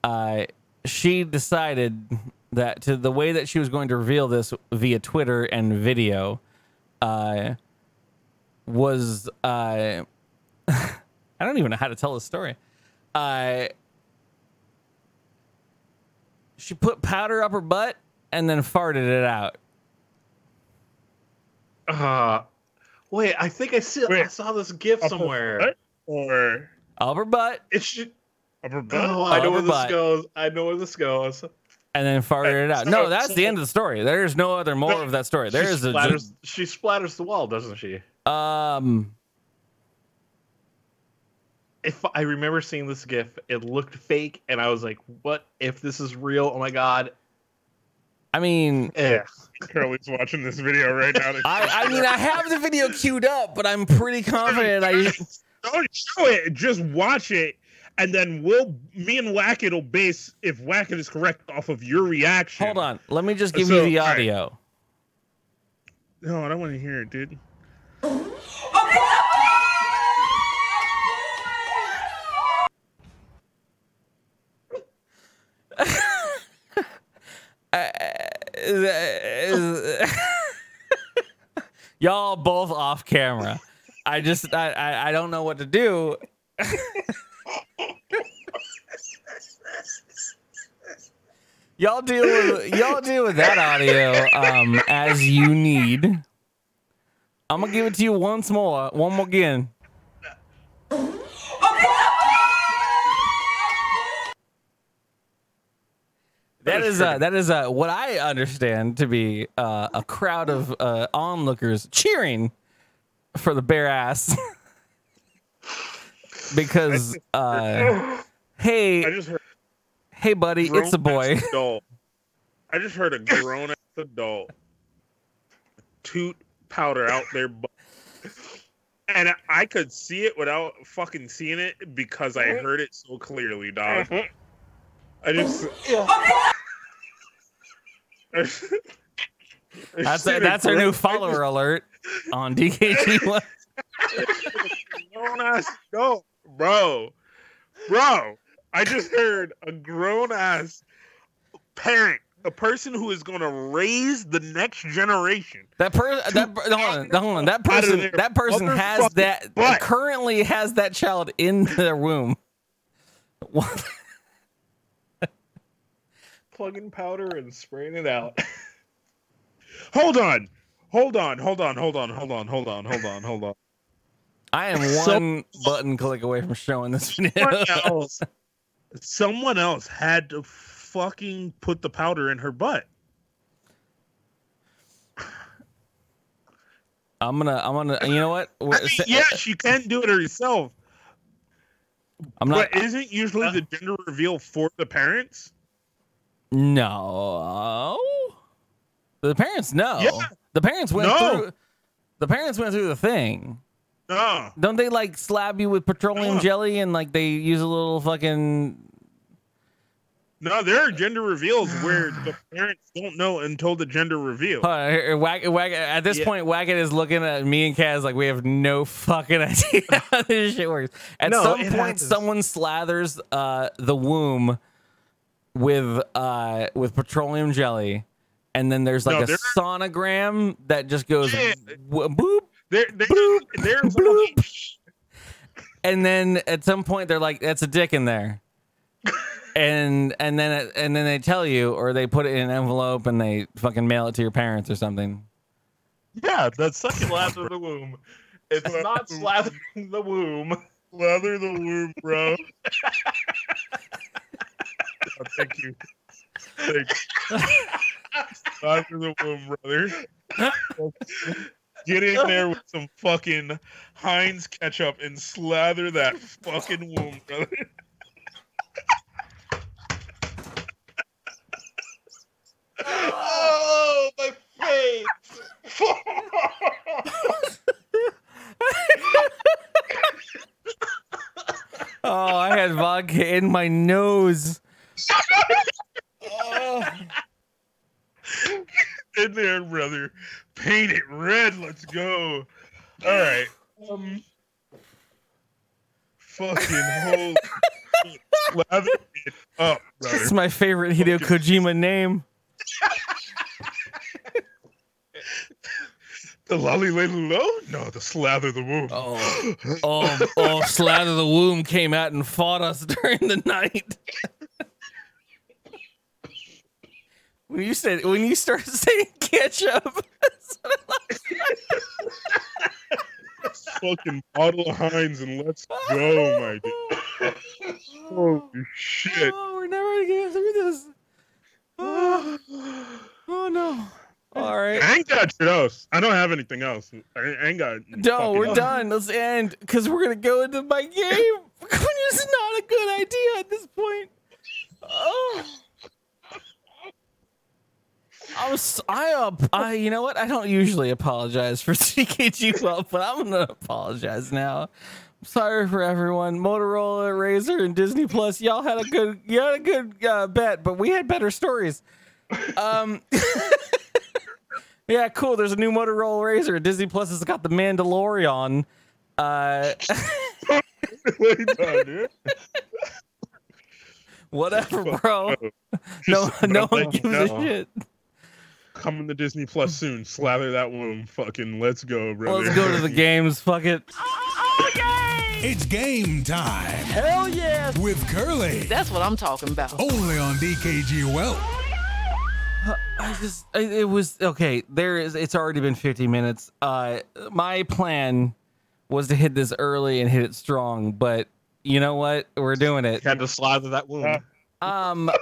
Uh, she decided that to the way that she was going to reveal this via Twitter and video, uh, was uh. I don't even know how to tell the story. Uh, she put powder up her butt and then farted it out. Uh, wait, I think I see. I saw this GIF Up her somewhere. butt Or Up her butt It should. upper butt? Oh, I know where Upper this goes. I know where this goes. and then farted it out. No, so- that's the end of the story. There's no other more of that story. There she is a splatters. she splatters the wall, doesn't she? um. If I remember seeing this GIF, it looked fake, and I was like, "What if this is real? Oh my god!" I mean, Eh. Curly's watching this video right now. I, I mean, I have the video queued up, but I'm pretty confident. I don't show it. Just watch it, and then we'll me and Whacket will base if Whacket is correct off of your reaction. hold on. Let me just give So, you the all right. audio. No, I don't want to hear it, dude. Y'all both off camera. I just I, I I don't know what to do. y'all deal with y'all deal with that audio um as you need. I'm gonna give it to you once more, one more again. That is uh, that is uh, what I understand to be uh, a crowd of uh, onlookers cheering for the bare ass because uh, hey I just heard hey buddy it's a boy Adult. I just heard a grown ass adult toot powder out their butt. And I- I could see it without fucking seeing it because I heard it so clearly, dog. I just. That's that's our new follower alert on DKG grown ass adult, bro, bro. I just heard a grown ass parent, a person who is going to raise the next generation. that person that hold on, hold on that person that person has that butt. currently has that child in their womb What? Plugging powder and spraying it out. Hold on, hold on, hold on, hold on, hold on, hold on, hold on, hold on. I am So- one button click away from showing this video. Someone else, someone else had to fucking put the powder in her butt. I'm gonna I'm gonna you know what? I mean, yeah, she can do it herself, I'm not but isn't usually the gender reveal for the parents? No. The parents know. Yeah. The parents went No. through the parents went through the thing. No. Don't they like slab you with petroleum No. jelly and like they use a little fucking No, there are gender reveals where the parents don't know until the gender reveal. uh, here, Wag, Wag, at this Yeah. point Whacket is looking at me and Kaz like we have no fucking idea how this shit works. At No, some point happens. someone slathers uh, the womb with uh, with petroleum jelly and then there's like No, a there- sonogram that just goes Yeah. w- boop There, there, Bloop, there's bloop. and then at some point they're like that's a dick in there and and then and then they tell you or they put it in an envelope and they fucking mail it to your parents or something yeah, that's such a Slather the womb. It's not slathering the womb. Slather the womb, bro. Oh, thank you. Thank you. Slather the womb, brother. Get in there with some fucking Heinz ketchup and slather that fucking womb, brother. Oh, my face! oh i had vodka in my nose Oh. in there, brother. Paint it red. Let's go. All right. Um. Fucking holy. shit. Slather it up, brother. it's my favorite hideo kojima name The lolly lay low? No, the slather the womb. oh oh oh slather the womb came out and fought us during the night when you said when you started saying ketchup Fucking bottle of Heinz and let's go, my dude. Holy shit. Oh, we're never gonna get through this. Oh, oh no. All right. I ain't got shit else. I don't have anything else. I ain't got. No, we're done. Let's end because we're gonna go into my game. it's not a good idea at this point. Oh. I was I uh, I you know what I don't usually apologize for DKG Welp, but I'm gonna apologize now. I'm sorry for everyone. Motorola, Razr, and Disney Plus. Y'all had a good you had a good uh, bet, but we had better stories. Um. Yeah, cool. There's a new Motorola Razr. Disney Plus has got the Mandalorian. Uh, Way done, dude. whatever, bro. No, no one gives a shit. Coming to Disney Plus soon. Slather that womb. Fucking let's go, bro. Let's go to the games. Fuck it. It's game time Hell yeah! with Curly. That's what I'm talking about. Only on DKG Welp. I just it was okay. There is. It's already been 50 minutes. Uh, my plan was to hit this early and hit it strong, but you know what? We're doing it. Had to slather that wound. Um.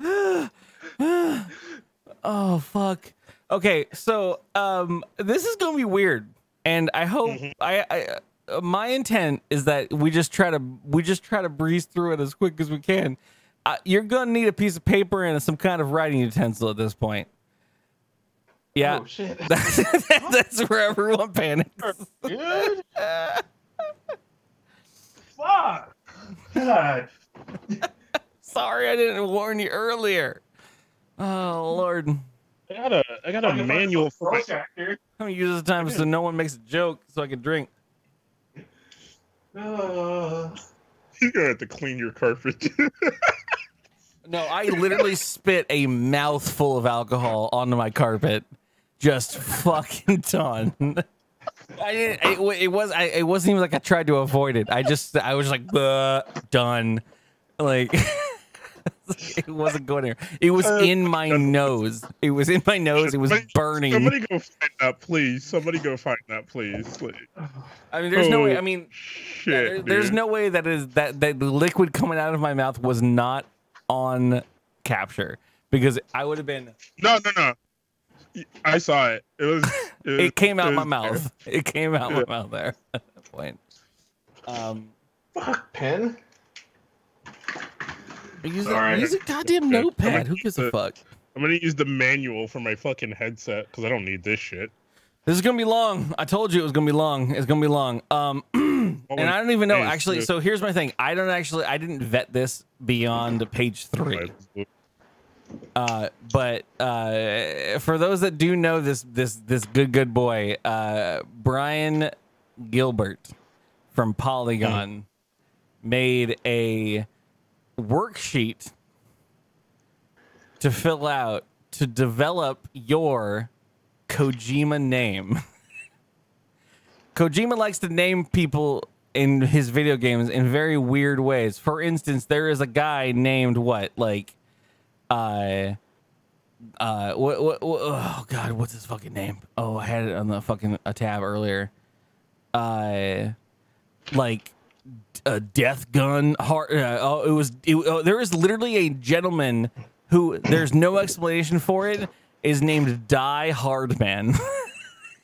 oh fuck. Okay, so um, this is gonna be weird, and I hope I. I uh, my intent is that we just try to we just try to breeze through it as quick as we can. Uh, you're gonna need a piece of paper and some kind of writing utensil at this point. Yeah, Oh shit. that's, where everyone panics. Good. Fuck. God. Sorry, I didn't warn you earlier. Oh Lord, I got a I got a manual for my, gonna use this time so no one makes a joke so I can drink. Uh, You're gonna have to clean your carpet. No, I literally spit a mouthful of alcohol onto my carpet, just fucking done. I didn't. It, it was. I, it wasn't even like I tried to avoid it. I just. I was like, done. Like it wasn't going there. It was in my nose. It was in my nose. It was Somebody- burning. Somebody go find that, please. Somebody go find that, please. Like, I mean, there's no way. Oh, I mean, shit. there- there's no way that is that that the liquid coming out of my mouth was not on capture because I would have been. No, no, no. I saw it. It was. It, was- It came out was my there. mouth. It came out Yeah. my mouth there at that point. Um, fuck, pen. Use, a, Sorry. use a goddamn Okay, notepad. Who gives a fuck? I'm gonna use the manual for my fucking headset because I don't need this shit. This is gonna be long. I told you it was gonna be long. It's gonna be long. Um, and I don't even know actually. so- So here's my thing. I don't actually. I didn't vet this beyond page three. Uh, but uh, for those that do know this this this good good boy, uh, Brian Gilbert from Polygon made a worksheet to fill out to develop your Kojima name. Kojima likes to name people in his video games in very weird ways. For instance, there is a guy named what? Like uh uh what, what, what oh god, what's his fucking name? Oh, I had it on the fucking a tab earlier. Uh like a death gun heart uh, oh it was it, oh, there is literally a gentleman who there's no explanation for it is named Die Hardman.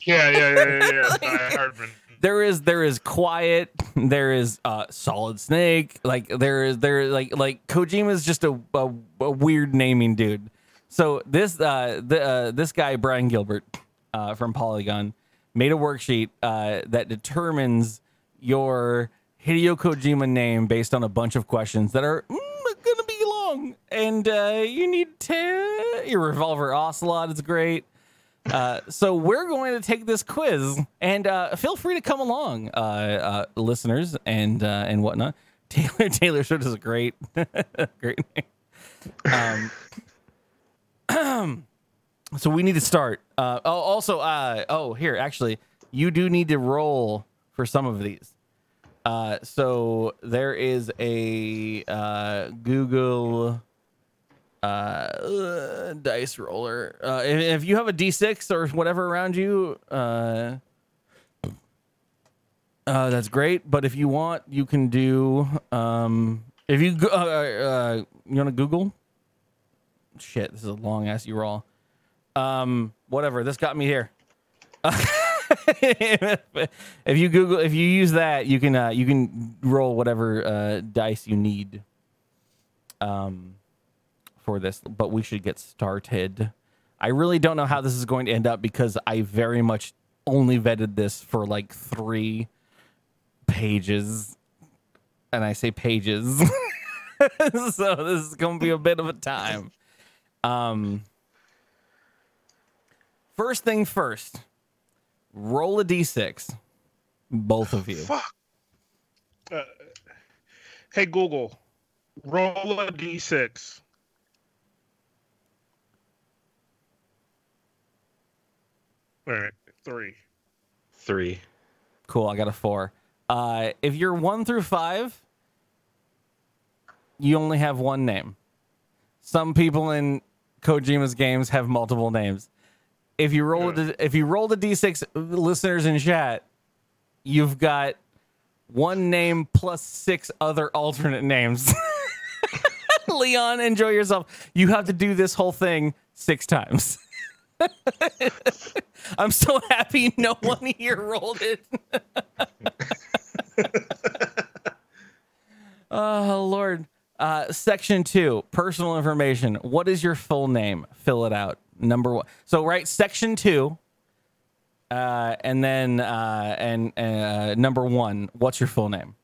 Yeah, yeah, yeah, yeah. yeah. Die Hardman. there is there is quiet there is uh solid snake like there is there like like kojima is just a, a, a weird naming dude so this uh the uh, this guy brian gilbert uh from polygon made a worksheet uh that determines your hideo kojima name based on a bunch of questions that are mm, gonna be long and uh you need to your revolver ocelot is great uh, so we're going to take this quiz, and uh, feel free to come along, uh, uh, listeners and uh, and whatnot. Taylor Taylor Swift is a great, great name. Um, so we need to start. Uh, oh, also, uh, oh, here, actually, you do need to roll for some of these. Uh, so there is a uh, Google uh, dice roller. Uh, if, you have a D6 or whatever around you, uh, that's great. But if you want, you can do. Um, if you go- you want to Google. Shit, this is a long ass roll. Um, whatever. This got me here. if you Google, if you use that, you can uh, you can roll whatever uh, dice you need. Um for this, but we should get started. I really don't know how this is going to end up because I very much only vetted this for like three pages. And I say pages. so this is going to be a bit of a time. Um, first thing first, roll a d6. Both of you. Fuck. Uh, hey Google, roll a d6. All right, three. Three. Cool. I got a four. Uh, if you're one through five, you only have one name. Some people in Kojima's games have multiple names. If you roll Yeah. the if you roll the d6 listeners in chat, you've got one name plus six other alternate names. Leon, enjoy yourself. You have to do this whole thing six times. I'm so happy no one here rolled it. oh Lord. Uh, section two, personal information. What is your full name? Fill it out. Number one. So right, section two, uh, and then uh, and uh, number one. What's your full name?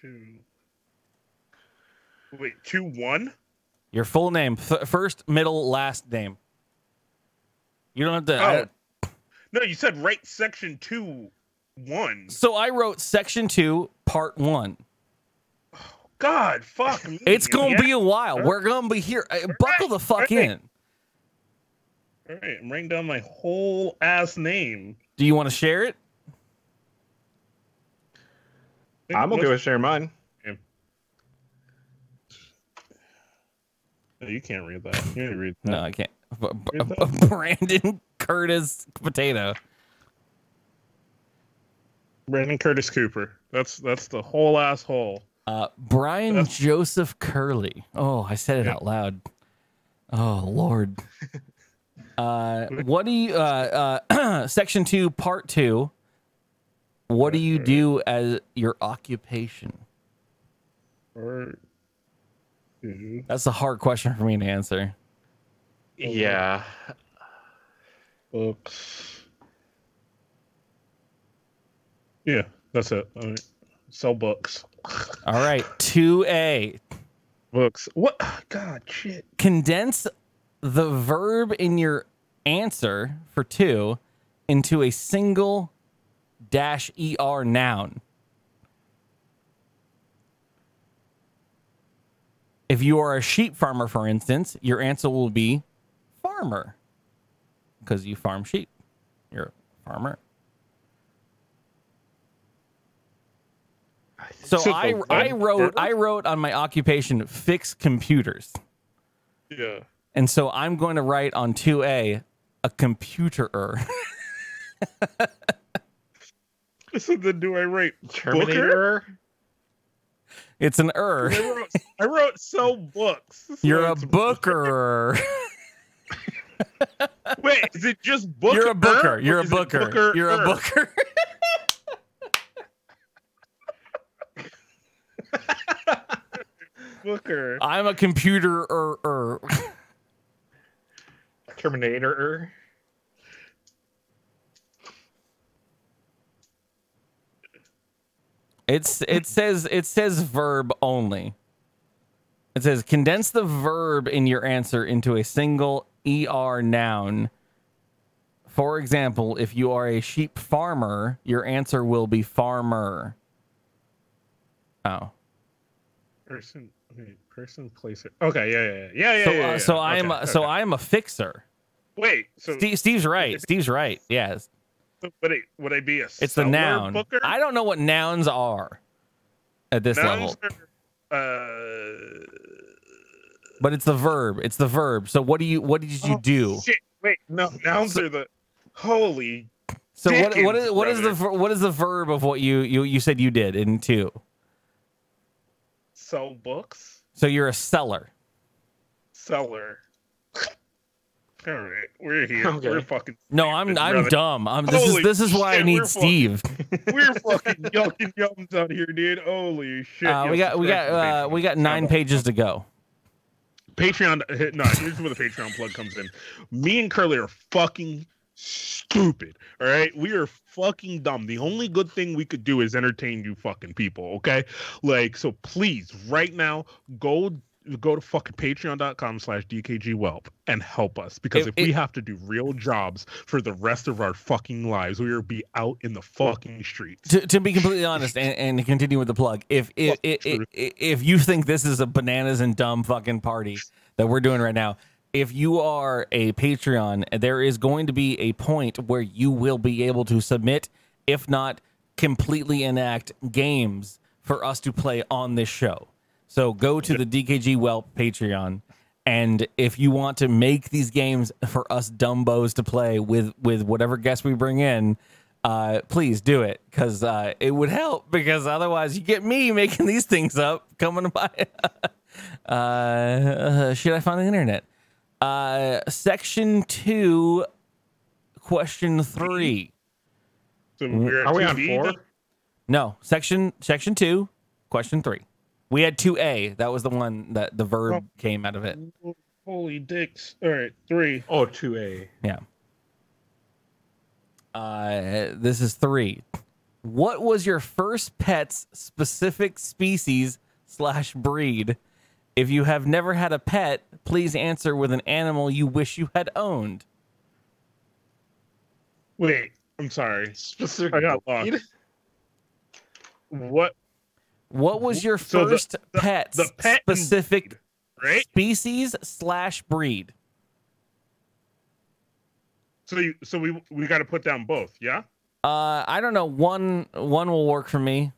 Two. Wait, two one. Your full name, f- first, middle, last name. You don't have to. Oh. No, you said write section two one. so I wrote section two, part one. God, fuck me. It's gonna yeah. be a while. We're gonna be here. Uh, Buckle the fuck right. in. All right, I'm writing down my whole ass name. Do you want to share it? I'm okay with sharing mine. No, you can't read that. You can't read that. No, I can't. B- b- b- Brandon Curtis Potato. Brandon Curtis Cooper. That's that's the whole asshole. Uh, Brian That's- Joseph Curley. Oh, I said it Yeah. out loud. Oh Lord. Uh, what do you? Uh, uh, section two, part two. What do you do as your occupation? Or two. That's a hard question for me to answer. Yeah. Books. Yeah, that's it. All right. Sell books. All right, two A. Books. What? God, shit. condense the verb in your answer for two into a single dash er noun. If you are a sheep farmer, for instance, your answer will be farmer because you farm sheep. You're a farmer. So So I I wrote I wrote on my occupation fix computers. Yeah. And so I'm going to write on 2A a computerer. So then do I write Booker? Terminator. it's an er. I wrote, I wrote sell books. So You're a it's- bookerer. Wait, is it just booker? You're a booker. You're a is it booker. You're a er? booker. Booker. I'm a computer er. Terminator. It's it says it says verb only. It says condense the verb in your answer into a single er noun. For example, if you are a sheep farmer, your answer will be farmer. Oh. Person. Person. Place. Okay. Yeah. Yeah. Yeah. Yeah. So, yeah, yeah, uh, yeah. so I am Okay, so. I am a fixer. Wait. So, Steve, Steve's right. Steve's right. Yes, so would, I, would I be a? it's the noun. Booker? I don't know what nouns are at this Nouns level, are, uh. But it's the verb. It's the verb. So what do you what did you oh, do? Shit. Wait. No. Nouns are the. Holy. So what What is, what is the what is the verb of what you you you said you did in two? Sell books. So you're a seller. Seller. All right, we're here. Okay. We're fucking. No, I'm I'm brother. dumb. I'm this is this is why I shit, need we're Steve. We're fucking yucking yums out here, dude. Holy shit! Uh, we got we got uh, we got nine pages to go. Patreon. No, here's where the Patreon plug comes in. Me and Curly are fucking stupid. All right, we are fucking dumb. The only good thing we could do is entertain you fucking people. Okay, like so. Please, right now, go go to fucking patreon.com slash dkgwelp and help us because It- if we it- have to do real jobs for the rest of our fucking lives, we will be out in the fucking streets. to, to be completely honest and, and to continue with the plug if if, Fuck if, truth. if if you think this is a bananas and dumb fucking party that we're doing right now if you are a patreon there is going to be a point where you will be able to submit if not completely enact games for us to play on this show so go to the dkg welp patreon and if you want to make these games for us dumbos to play with with whatever guests we bring in uh, please do it because uh, it would help because otherwise you get me making these things up coming by uh, uh, should i find the internet uh, section two question three So we're Are we on four? then? no section section two question three we had 2a that was the one that the verb Well- came out of it Holy dicks. All right, three. Oh, 2A. Yeah. Uh, this is three. What was your first pet's specific species slash breed? If you have never had a pet, please answer with an animal you wish you had owned. Wait, I'm sorry. Specific I got lost. What? What was your So first the- the pet and- specific Right? species slash breed? So you, so we we got to put down both, yeah? Uh, I don't know. One one will work for me.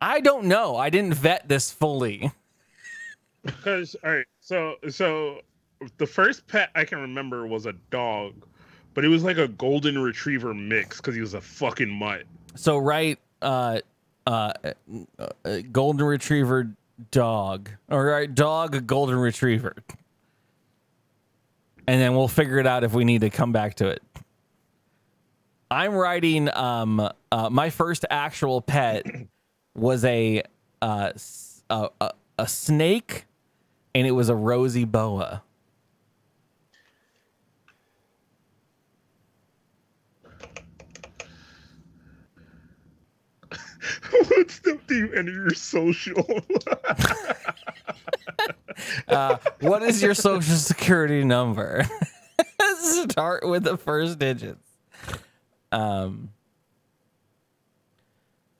I don't know. I didn't vet this fully. Because all right, so so the first pet I can remember was a dog, but it was like a golden retriever mix because he was a fucking mutt. So right, uh, uh, uh, golden retriever dog, or right, dog golden retriever, and then we'll figure it out if we need to come back to it. I'm writing. Um, uh, my first actual pet was a uh, a, a, a snake, and it was a rosy boa. What step do you enter your social? Uh, what is your social security number? Start with the first digits. Um.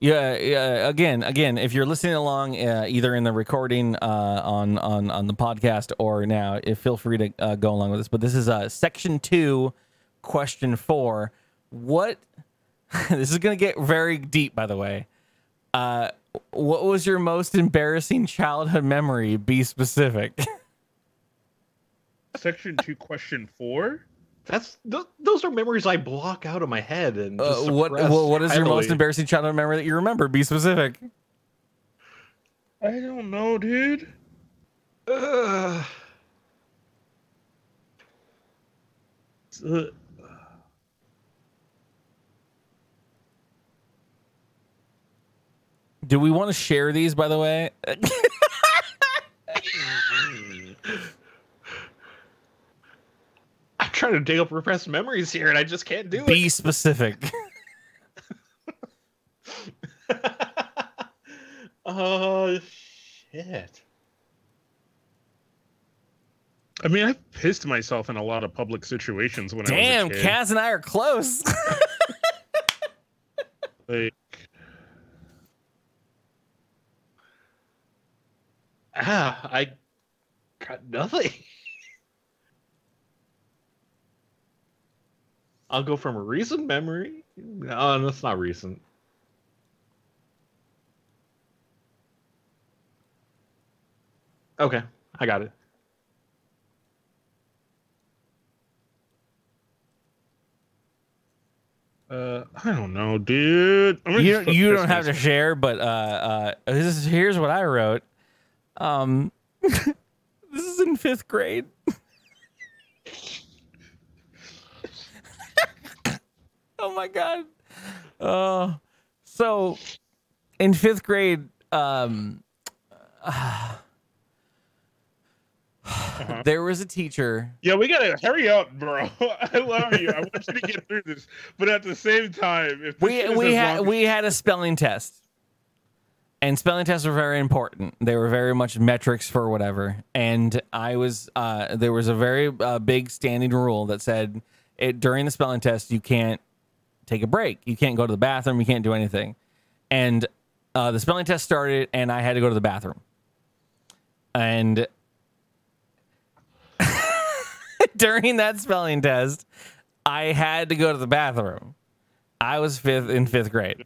Yeah, yeah. Again, again, if you're listening along, uh, either in the recording uh, on on on the podcast or now, if feel free to uh, go along with this. But this is uh, section two, question four. What? this is gonna get very deep, by the way. Uh, what was your most embarrassing childhood memory? Be specific. Section two, question four. That's th- those are memories I block out of my head and Uh, what, suppress what what is your most embarrassing childhood memory that you remember? Be specific. I don't know, dude. Uh, Do we want to share these? By the way, I'm trying to dig up repressed memories here, and I just can't do it. be specific. Oh shit! I mean, I've pissed myself in a lot of public situations when I was a kid. Kaz and I are close. Like, Ah, I got nothing. I'll go from a recent memory. No, that's not recent. Okay, I got it. uh, I don't know, dude. I'm you don't, you don't have to share, but uh, uh, this is, here's what I wrote. Um, this is in fifth grade. oh my god. Uh, so in fifth grade, um, there was a teacher. Yeah, we gotta hurry up, bro. I love you. I want you to get through this, but at the same time, if We we had we had a spelling test, and spelling tests were very important. They were very much metrics for whatever. And I was uh, there was a very uh, big standing rule that said it during the spelling test you can't take a break, you can't go to the bathroom, you can't do anything. And uh, the spelling test started, and I had to go to the bathroom. And during that spelling test, I had to go to the bathroom. I was fifth in fifth grade.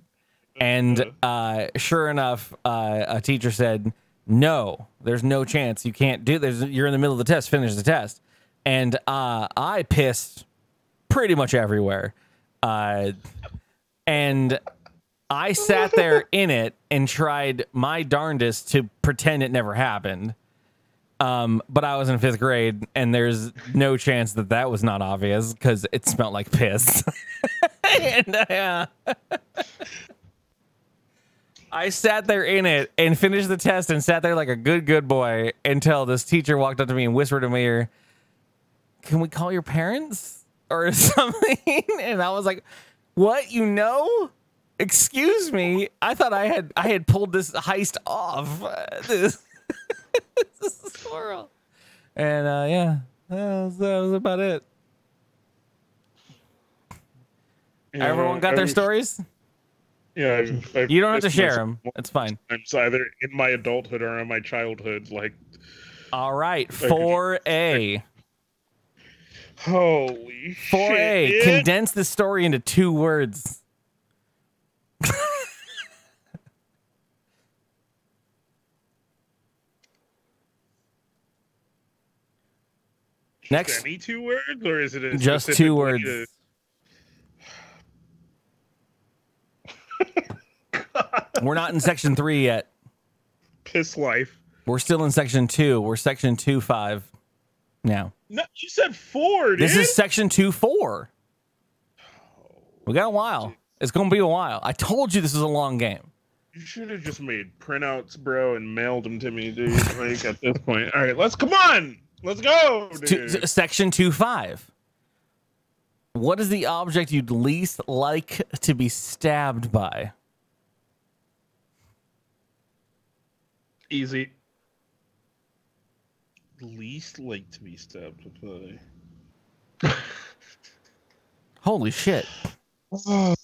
And uh, sure enough, uh, a teacher said, "No, there's no chance. You can't do. There's you're in the middle of the test. Finish the test." And uh, I pissed pretty much everywhere, uh, and I sat there in it and tried my darndest to pretend it never happened. Um, but I was in fifth grade, and there's no chance that that was not obvious because it smelled like piss. and uh, I sat there in it and finished the test and sat there like a good, good boy until this teacher walked up to me and whispered in my ear, Can we call your parents or something? And I was like, What? You know? Excuse me. I thought I had I had pulled this heist off. Uh, This, this is horrible. And uh, yeah, that was, that was about it. Yeah, Everyone got their stories. Yeah, I've, I've You don't have to share them. It's fine. Times either in my adulthood or in my childhood. Like, All right, four A. holy Four A. Condense the story into two words. Next, Any two words, or is it just two words. We're not in section three yet. piss life? We're still in section two. We're section two five now. No, you said four, dude. This is section two four. We got a while. It's gonna be a while. I told you this is a long game. You should have just made printouts, bro, and mailed them to me, dude. Like at this point. All right, let's come on. Let's go, dude. section two five. What is the object you'd least like to be stabbed by? Easy. Least like to be stabbed by. Holy shit. All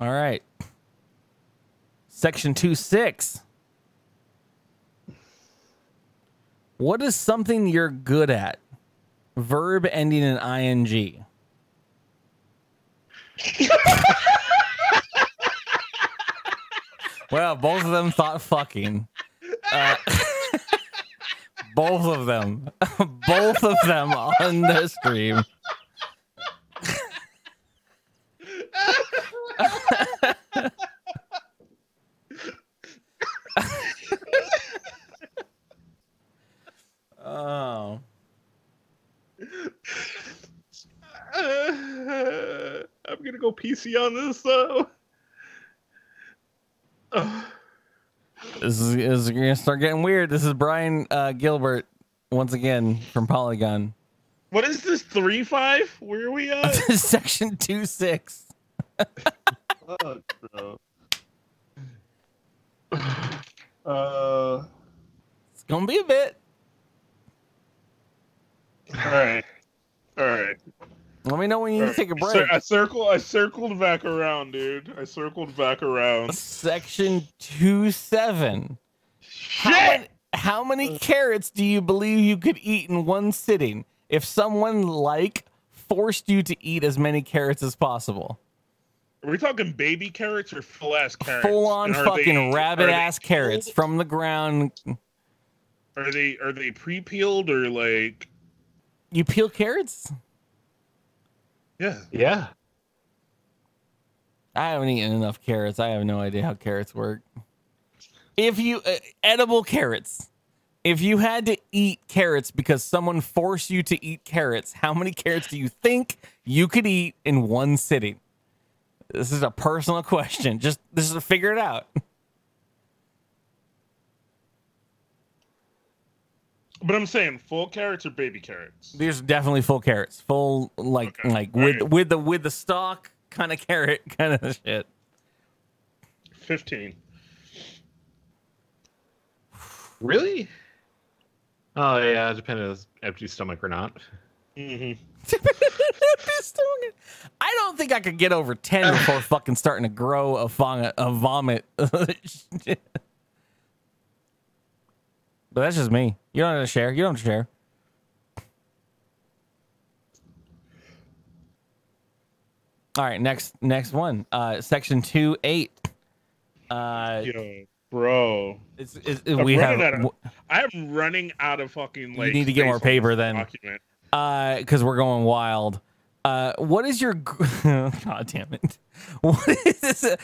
right. Section 2 6. What is something you're good at? Verb ending in ing. well, both of them thought fucking. Uh, both of them. both of them on the stream. Oh. I'm gonna go PC on this though. This is, this is gonna start getting weird. This is Brian uh, Gilbert once again from Polygon. What is this? Three five? Where are we at? Section two six. Fuck, bro. Uh, It's gonna be a bit. all right, all right. Let me know when you need to uh, take a break. I circle. I circled back around, dude. I circled back around. Section two seven. How many, how many uh. carrots do you believe you could eat in one sitting if someone like forced you to eat as many carrots as possible? Are we talking baby carrots or full ass carrots? Full on fucking they- rabbit are they ass carrots from the ground. Are they are they pre peeled or like? You peel carrots? Yeah. Yeah. I haven't eaten enough carrots. I have no idea how carrots work. If you uh, edible carrots, if you had to eat carrots because someone forced you to eat carrots, how many carrots do you think you could eat in one sitting? This is a personal question. Just this is to figure it out. But I'm saying full carrots or baby carrots. There's definitely full carrots, full like Okay, like with alright. with the with the stalk kind of carrot kind of shit. Fifteen. Really? Oh yeah, depending on empty stomach or not. Mm-hmm. I don't think I could get over ten before fucking starting to grow a, vomit. A vomit. But that's just me. You don't have to share. You don't have to share. All right, next next one. Uh, section two eight. Uh, Yo, bro. it's, it's, I'm we have of- I'm running out of fucking like. need to get more paper then. Document. uh because we're going wild uh what is your god damn it what is this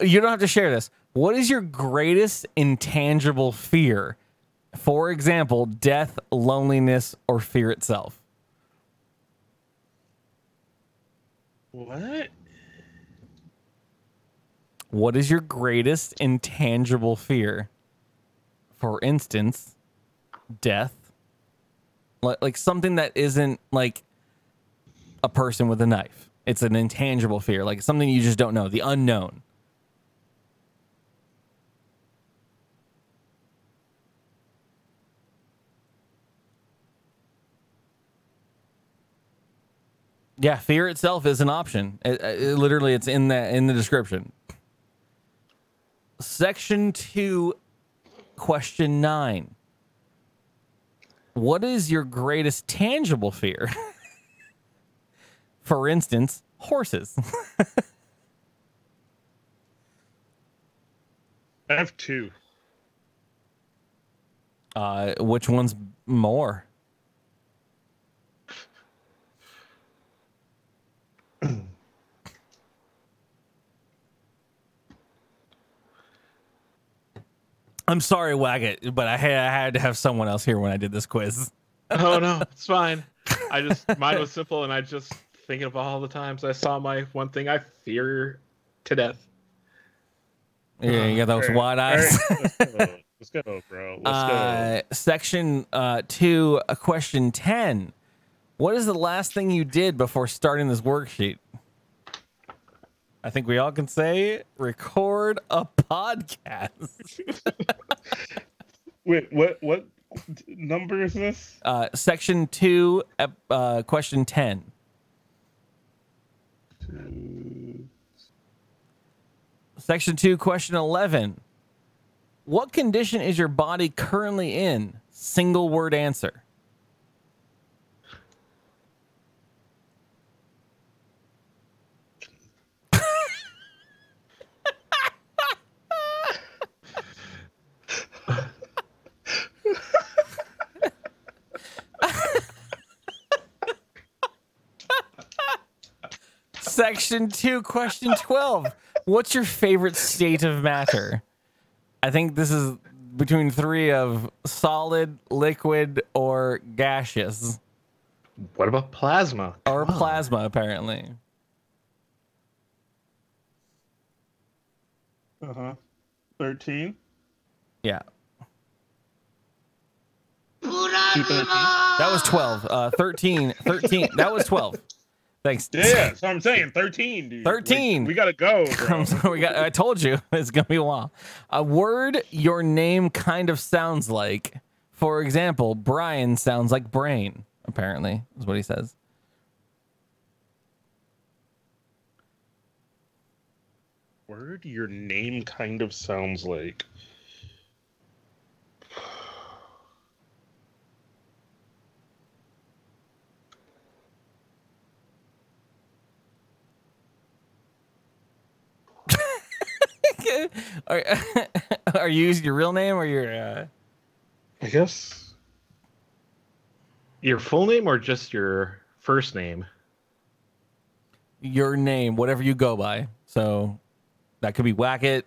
you don't have to share this what is your greatest intangible fear for example death loneliness or fear itself. What? what is your greatest intangible fear? For instance death. Like, like something that isn't like a person with a knife. It's an intangible fear like something you just don't know the unknown yeah fear itself is an option it, it- literally it's in the in the description section 2 question 9 what is your greatest tangible fear? For instance, horses. I have two. Uh, which one's more? I'm sorry, Whacket, but I had, I had to have someone else here when I did this quiz. Oh no, it's fine. I just mine was simple, and I just thinking of all the times I saw my one thing I fear to death. Yeah, you got those All wide eyes. all right, let's go. Let's go, bro. Let's Uh, section uh, two, uh, question 10. What is the last thing you did before starting this worksheet? I think we all can say record a podcast. Wait, what? What number is this? Uh, section two, uh, question 10. Section two, question 11. What condition is your body currently in? Single word answer. Section two, question 12. What's your favorite state of matter? I think this is between three of solid, liquid, or gaseous, What about plasma? or Come on. plasma, apparently. Uh huh. Thirteen. Yeah. That was 12. Uh, 13. 13. That was 12. Thanks. Yeah, so I'm saying thirteen, dude. 13. Like, we gotta go, we got, I told you it's gonna be a while. A word your name kind of sounds like. For example, Brian sounds like brain. Apparently, is what he says. Word your name kind of sounds like. Are, are you using your real name or your? Uh, I guess. Your full name or just your first name? your name, whatever you go by. So that could be Whacket.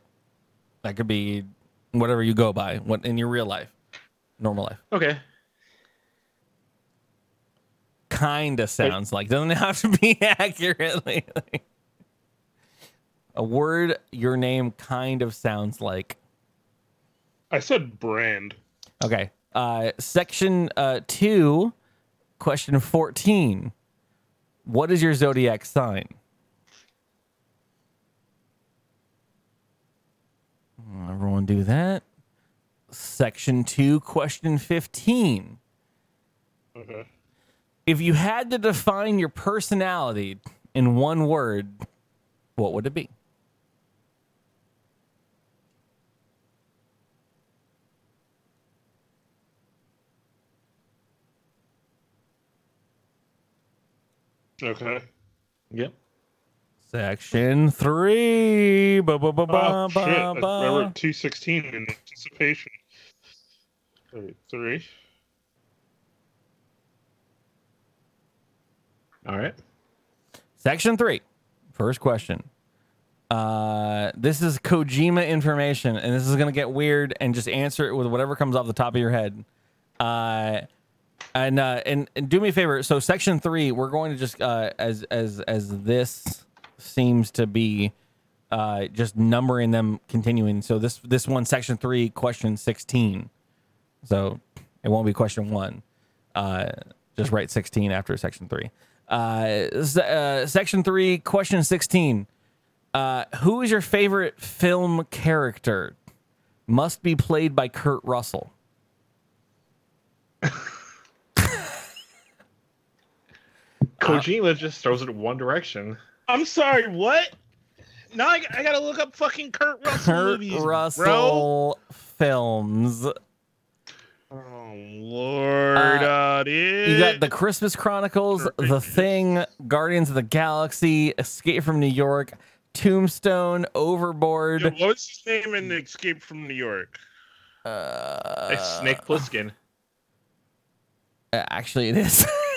That could be whatever you go by. What in your real life, normal life. Okay. Kinda sounds like doesn't have to be accurately. A word your name kind of sounds like. I said brand. Okay, Uh, section uh, two, question 14. What is your zodiac sign? Everyone do that. Section two, question 15. Okay. If you had to define your personality in one word, what would it be? Okay. Yep. Section three. Ba, ba, ba, ba, Oh, shit. ba, I wrote 216 in anticipation. Wait, three. All right. Section three. First question. Uh, this is Kojima information, and this is gonna get weird. And just answer it with whatever comes off the top of your head. Uh, and uh, and and do me a favor. So section three, we're going to just uh, as as as this seems to be uh, just numbering them continuing. So this this one, section three, question sixteen. So it won't be question one. Uh, just write 16 after section three. Uh, uh, section three, question 16. Uh, who is your favorite film character? Must be played by Kurt Russell. Kojima just throws it one direction. I'm sorry, what? Now I, I gotta look up fucking Kurt Russell Kurt movies, bro. Russell films. Oh lord, uh, dude. You got the Christmas Chronicles, The Thing, Guardians of the Galaxy, Escape from New York, Tombstone, Overboard. Yo, what was his name in Escape from New York? Uh, It's Snake Plissken. Actually, it is,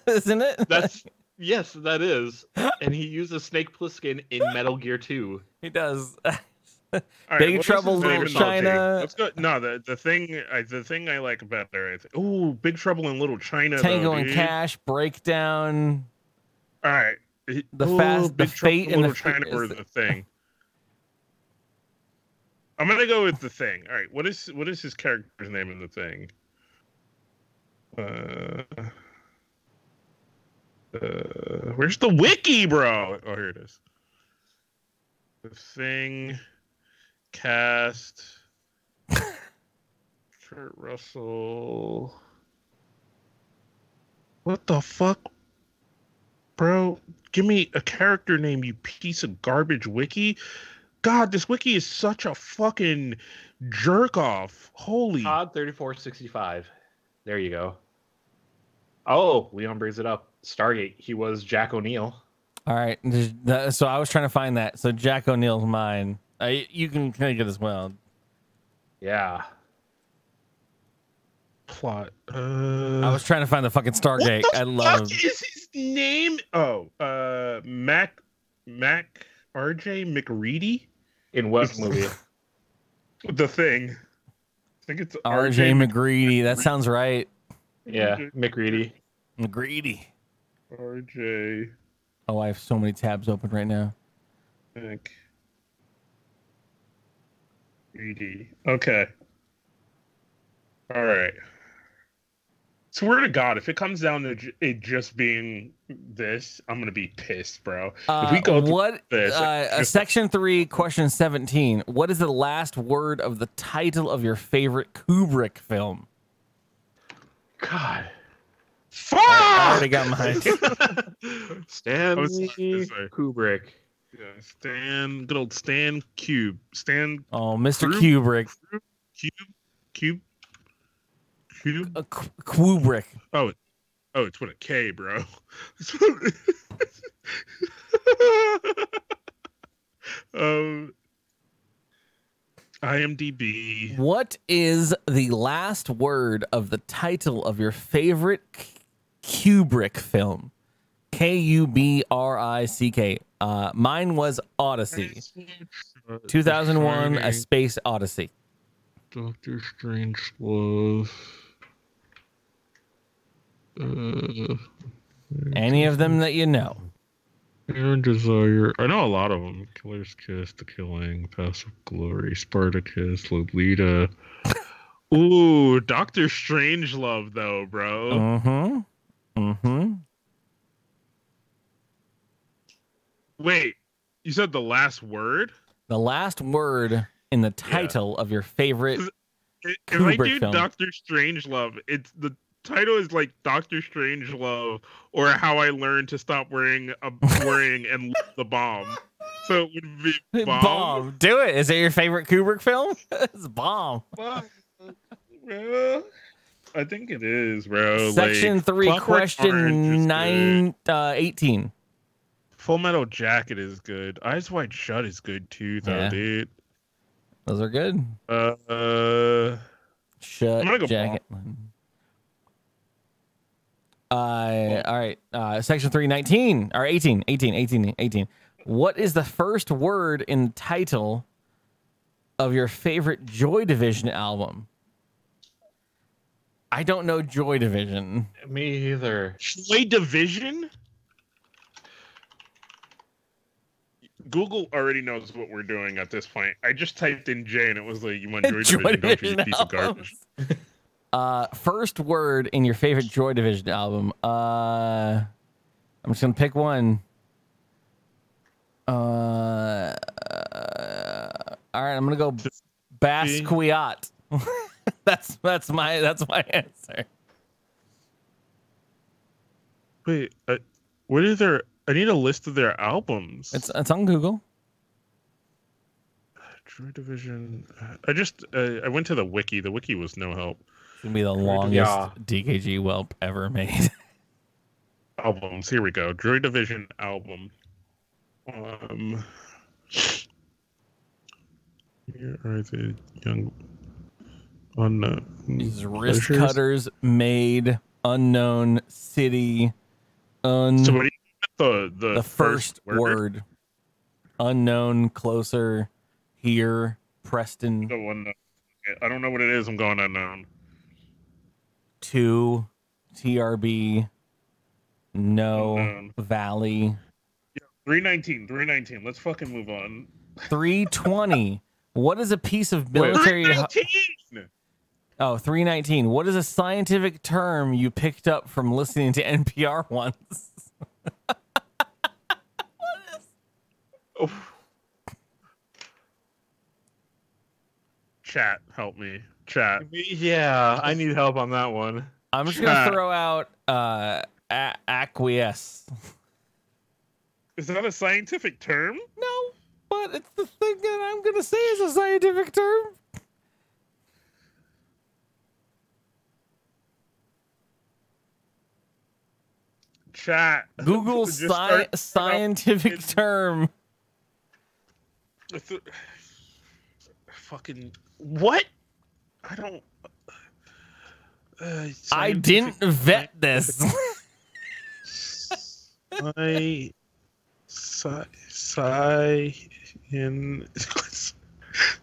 isn't it? That's yes, that is. And he uses Snake Plissken in Metal Gear 2. he does. All Big what was Trouble, his Little favorite China. Let's go. No, the the thing I, the thing I like better. I think. Ooh, Big Trouble in Little China. Tango though, and dude. Cash, Breakdown. All right. The Ooh, Fast- Big Trouble Fate in and the Little F- China or is- the thing. I'm gonna go with the thing. All right. What is what is his character's name in the thing? Uh, uh, where's the wiki, bro? Oh, here it is. The thing, cast, Kurt Russell. What the fuck, bro? Give me a character name, you piece of garbage wiki. God, this wiki is such a fucking jerk off. Holy Todd 3465. There you go. Oh, Leon brings it up. Stargate. He was Jack O'Neill. All right. So I was trying to find that. So Jack O'Neill's mine. Uh, you can take it as well. Yeah. plot. Uh, I was trying to find the fucking Stargate. What the I love. fuck is his name? Oh, uh, Mac, Mac, R.J. MacReady, In what movie? the thing. I think it's R.J. McGreedy. That sounds right. yeah, MacReady. McGreedy. R.J. Oh, I have so many tabs open right now. MacReady. Okay. All right. Swear to God, if it comes down to j- it just being this, I'm gonna be pissed, bro. Uh, if we go what? this, uh, uh, just- section three, question seventeen. What is the last word of the title of your favorite Kubrick film? God. Fuck! I already got mine. I Stanley. Kubrick. Yeah, Stan, good old Stan Cube, Stan Oh, Mr. Kru- Kubrick. Cube, Cube, Cube. Uh, Kubrick. Oh, oh, it's with a K, bro. um, IMDb. What is the last word of the title of your favorite K- Kubrick film? K U B R I C K. Uh, mine was Odyssey. 2001 A Space Odyssey. Doctor Strangelove. Uh, Any of them that you know. Fear and Desire. I know a lot of them. Killer's Kiss, The Killing, Paths of Glory, Spartacus, Lolita. Ooh, Doctor Strangelove though, bro. Mm-hmm. Mm-hmm. Wait, you said the last word? The last word in the title of your favorite. If I do film. Doctor Strangelove, it's the title is like Doctor Strangelove or How I Learned to Stop Wearing a Worrying and Love the Bomb. So it would be Bomb. bomb. Do it. Is it your favorite Kubrick film? it's bomb. I think it is, bro. Section Like, three, Clockwork question nine, uh, eighteen. Full Metal Jacket is good. Eyes Wide Shut is good too, though, Yeah. dude. Those are good. Uh, uh, Shut go jacket. Uh, all right. Uh, section 319 or 18, 18, 18, 18. What is the first word in the title of your favorite Joy Division album? I don't know Joy Division. Me either. Joy Division. Google already knows what we're doing at this point. I just typed in J and it was like, "You want Joy, Joy Division? Don't you, Division piece of garbage." Uh, first word in your favorite Joy Division album. Uh, I'm just gonna pick one. Uh, all right, I'm gonna go Basquiat. that's that's my that's my answer. Wait, uh, what is their? I need a list of their albums. It's it's on Google. Joy Division. I just uh, I went to the wiki. The wiki was no help. It's gonna be the longest Yeah. DKG Welp ever made. Albums. Here we go. Joy Division album. Um. Here are the young unknown. Uh, These wrist cutters made unknown city. Un So what do you the the, the first word. Unknown, closer, here, Preston, The one. I don't know what it is. I'm going unknown. two, TRB, no, Unknown. Valley, 319. 319. Let's fucking move on. 320. What is a piece of military? 319. Oh, 319. What is a scientific term you picked up from listening to NPR once? Oh. Chat, help me. Chat. Yeah, I need help on that one. I'm just gonna throw out uh, a- acquiesce. Is that a scientific term? No, but it's the thing that I'm gonna say is a scientific term. Chat. Google sci- start- scientific term. It's a- fucking what? I don't. Uh, I didn't vet this. I sci sci in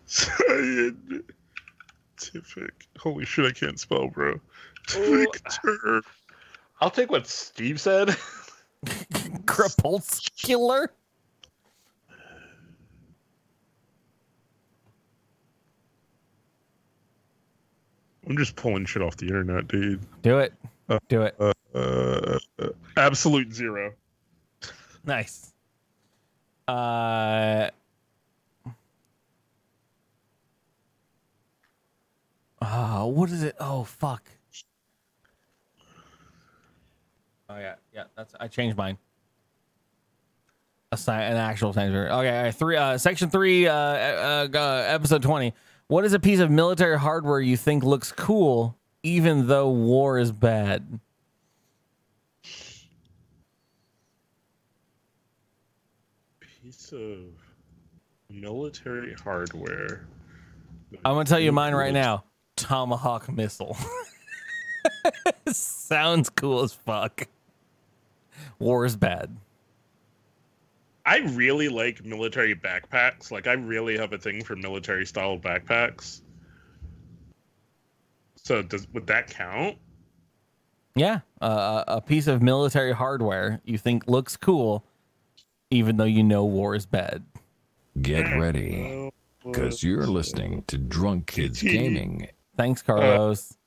scientific. Holy shit! I can't spell, bro. Scientific term. I'll take what Steve said. Crepuscular. I'm just pulling shit off the internet, dude. Do it. Do it. Uh, uh, absolute zero. Nice. Uh. Oh, what is it? Oh, fuck. Oh yeah, yeah. That's I changed mine. A sci- an actual science. Okay, all right, three. Uh, section three. Uh, uh, uh, episode twenty. What is a piece of military hardware you think looks cool, even though war is bad? Piece of military hardware. I'm gonna tell you mine right now. Tomahawk missile. Sounds cool as fuck. War is bad. I really like military backpacks. Like I really have a thing for military style backpacks. So does would that count? Yeah, uh, uh a piece of military hardware you think looks cool, even though you know war is bad. Get ready, because you're uh, listening to Drunk Kids Gaming Thanks, uh, Carlos.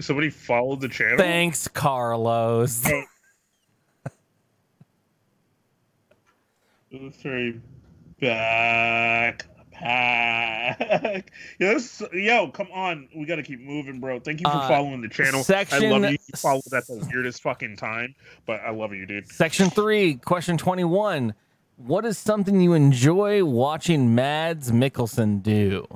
Somebody followed the channel. Thanks, Carlos. Oh, Military back pack. Yes, yo, come on. We gotta keep moving, bro. Thank you for Uh, following the channel. Section... I love you. You followed at the weirdest fucking time, but I love you, dude. Section three, question 21. What is something you enjoy watching Mads Mikkelsen do?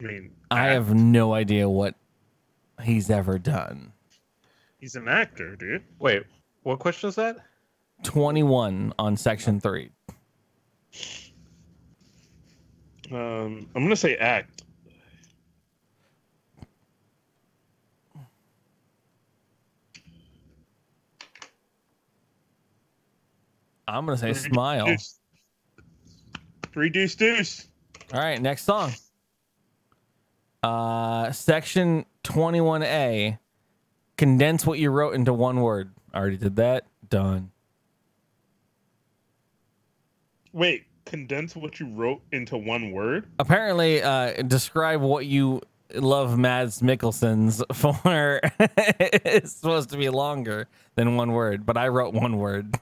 I mean, I have no idea what he's ever done. he's an actor, dude. Wait, what question is that? 21 on section three. Um, I'm gonna say act. I'm going to say smile. Deuce. Three deuce deuce. All right, next song. Uh, section 21A. Condense what you wrote into one word. I Already did that. Done. Wait, condense what you wrote into one word. Apparently, uh, describe what you love Mads Mikkelsen's for. it's supposed to be longer than one word, but I wrote one word.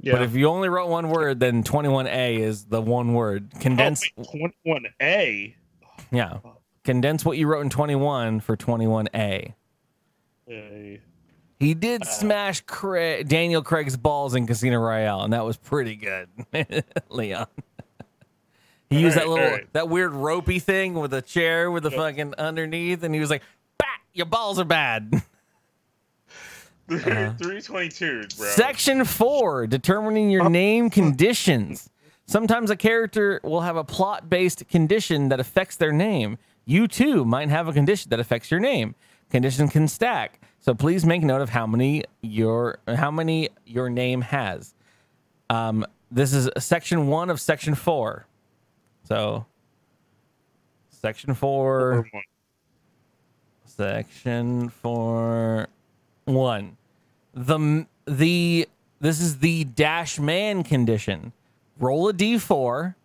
Yeah. But if you only wrote one word, then 21A is the one word. Condense, Twenty one A. yeah. Condense what you wrote in 21 for 21A. A. He did smash Cra- Daniel Craig's balls in Casino Royale, and that was pretty good, Leon. He used that little, alright. that weird ropey thing with a chair with the fucking underneath, and he was like, "Bat, your balls are bad." Uh-huh. Three twenty two, bro. Section four, determining your name conditions. Sometimes a character will have a plot-based condition that affects their name. You too might have a condition that affects your name. Conditions can stack, so please make note of how many your how many your name has. Um, this is section one of section four. So, section four. Section four one. The the this is the dash man condition. Roll a d4.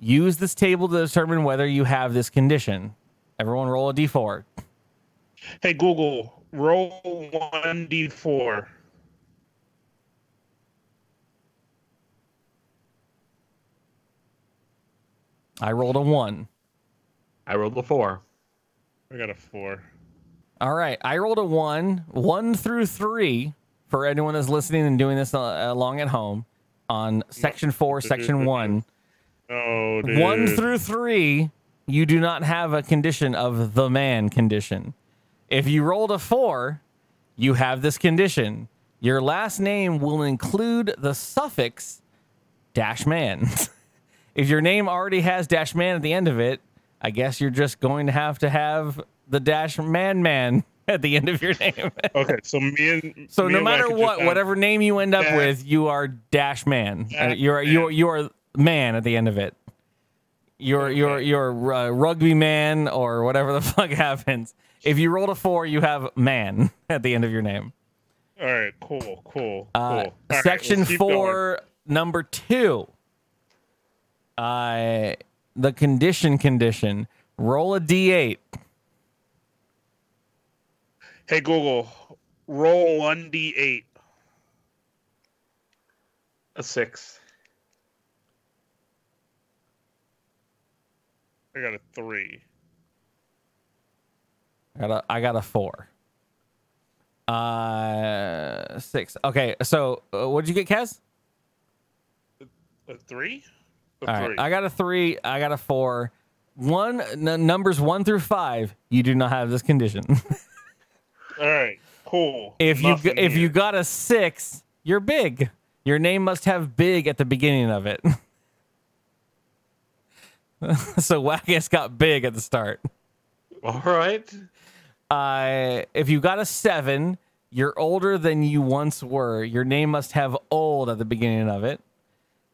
Use this table to determine whether you have this condition. Everyone roll a d4. Hey Google, roll one d four. I rolled a 1. I rolled a four. I got a four. All right, I rolled a 1. 1 through 3 for anyone that's listening and doing this uh, along at home on section 4, section 1. Oh, dude. One through three, you do not have a condition of the man condition. If you rolled a four, you have this condition. Your last name will include the suffix dash man. if your name already has dash man at the end of it, I guess you're just going to have to have the dash man man at the end of your name. Okay, so me and so me no and matter what, just whatever name you end up Dash- with, you are dash man. Uh, Dash you're man. you're you're man at the end of it. You're you're you're uh, rugby man or whatever the fuck happens. If you rolled a four, you have man at the end of your name. All right, cool, cool, Uh, cool. Right, section let's keep going. four, number two. Uh, the condition condition. Roll a d8. Hey Google, roll one d eight. A six. I got a three. I got a, I got a four. Uh, six. Okay, so uh, what did you get, Kaz? A three? A All right, three. I got a three. I got a four. One n- numbers one through five. You do not have this condition. All right, cool. if you Nothing g- if you got a six, you're big. Your name must have big at the beginning of it. so Wackus got big at the start. All right. Uh, if you got a seven, you're older than you once were. Your name must have old at the beginning of it.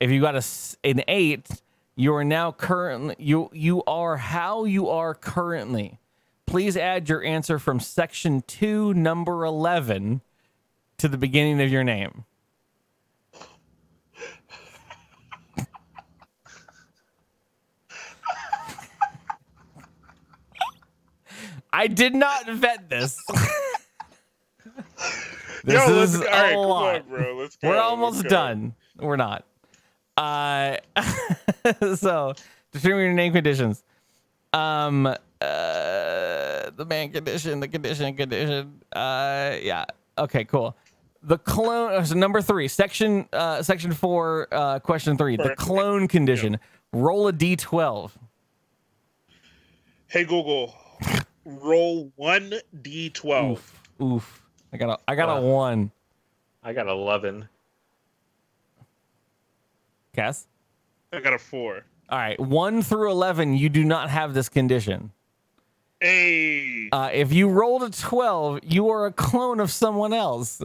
If you got a an eight, you are now currently you you are how you are currently. Please add your answer from section two, number eleven, to the beginning of your name. I did not vet this. this Yo, let's, is a right, lot. on, bro. Let's go. We're let's almost go. done. We're not. Uh, so determine your name conditions. Um, uh, the man condition, the condition, condition. Uh, yeah. Okay, cool. The clone. uh, So number three, section, uh, section four, uh, question three. The clone condition. Roll a d12. Hey Google, roll one d12. Oof. Oof. I got a. I got a Uh. one. I got 11. Kaz. I got a four. All right, one through eleven. You do not have this condition. Hey, Uh, if you rolled a 12, you are a clone of someone else.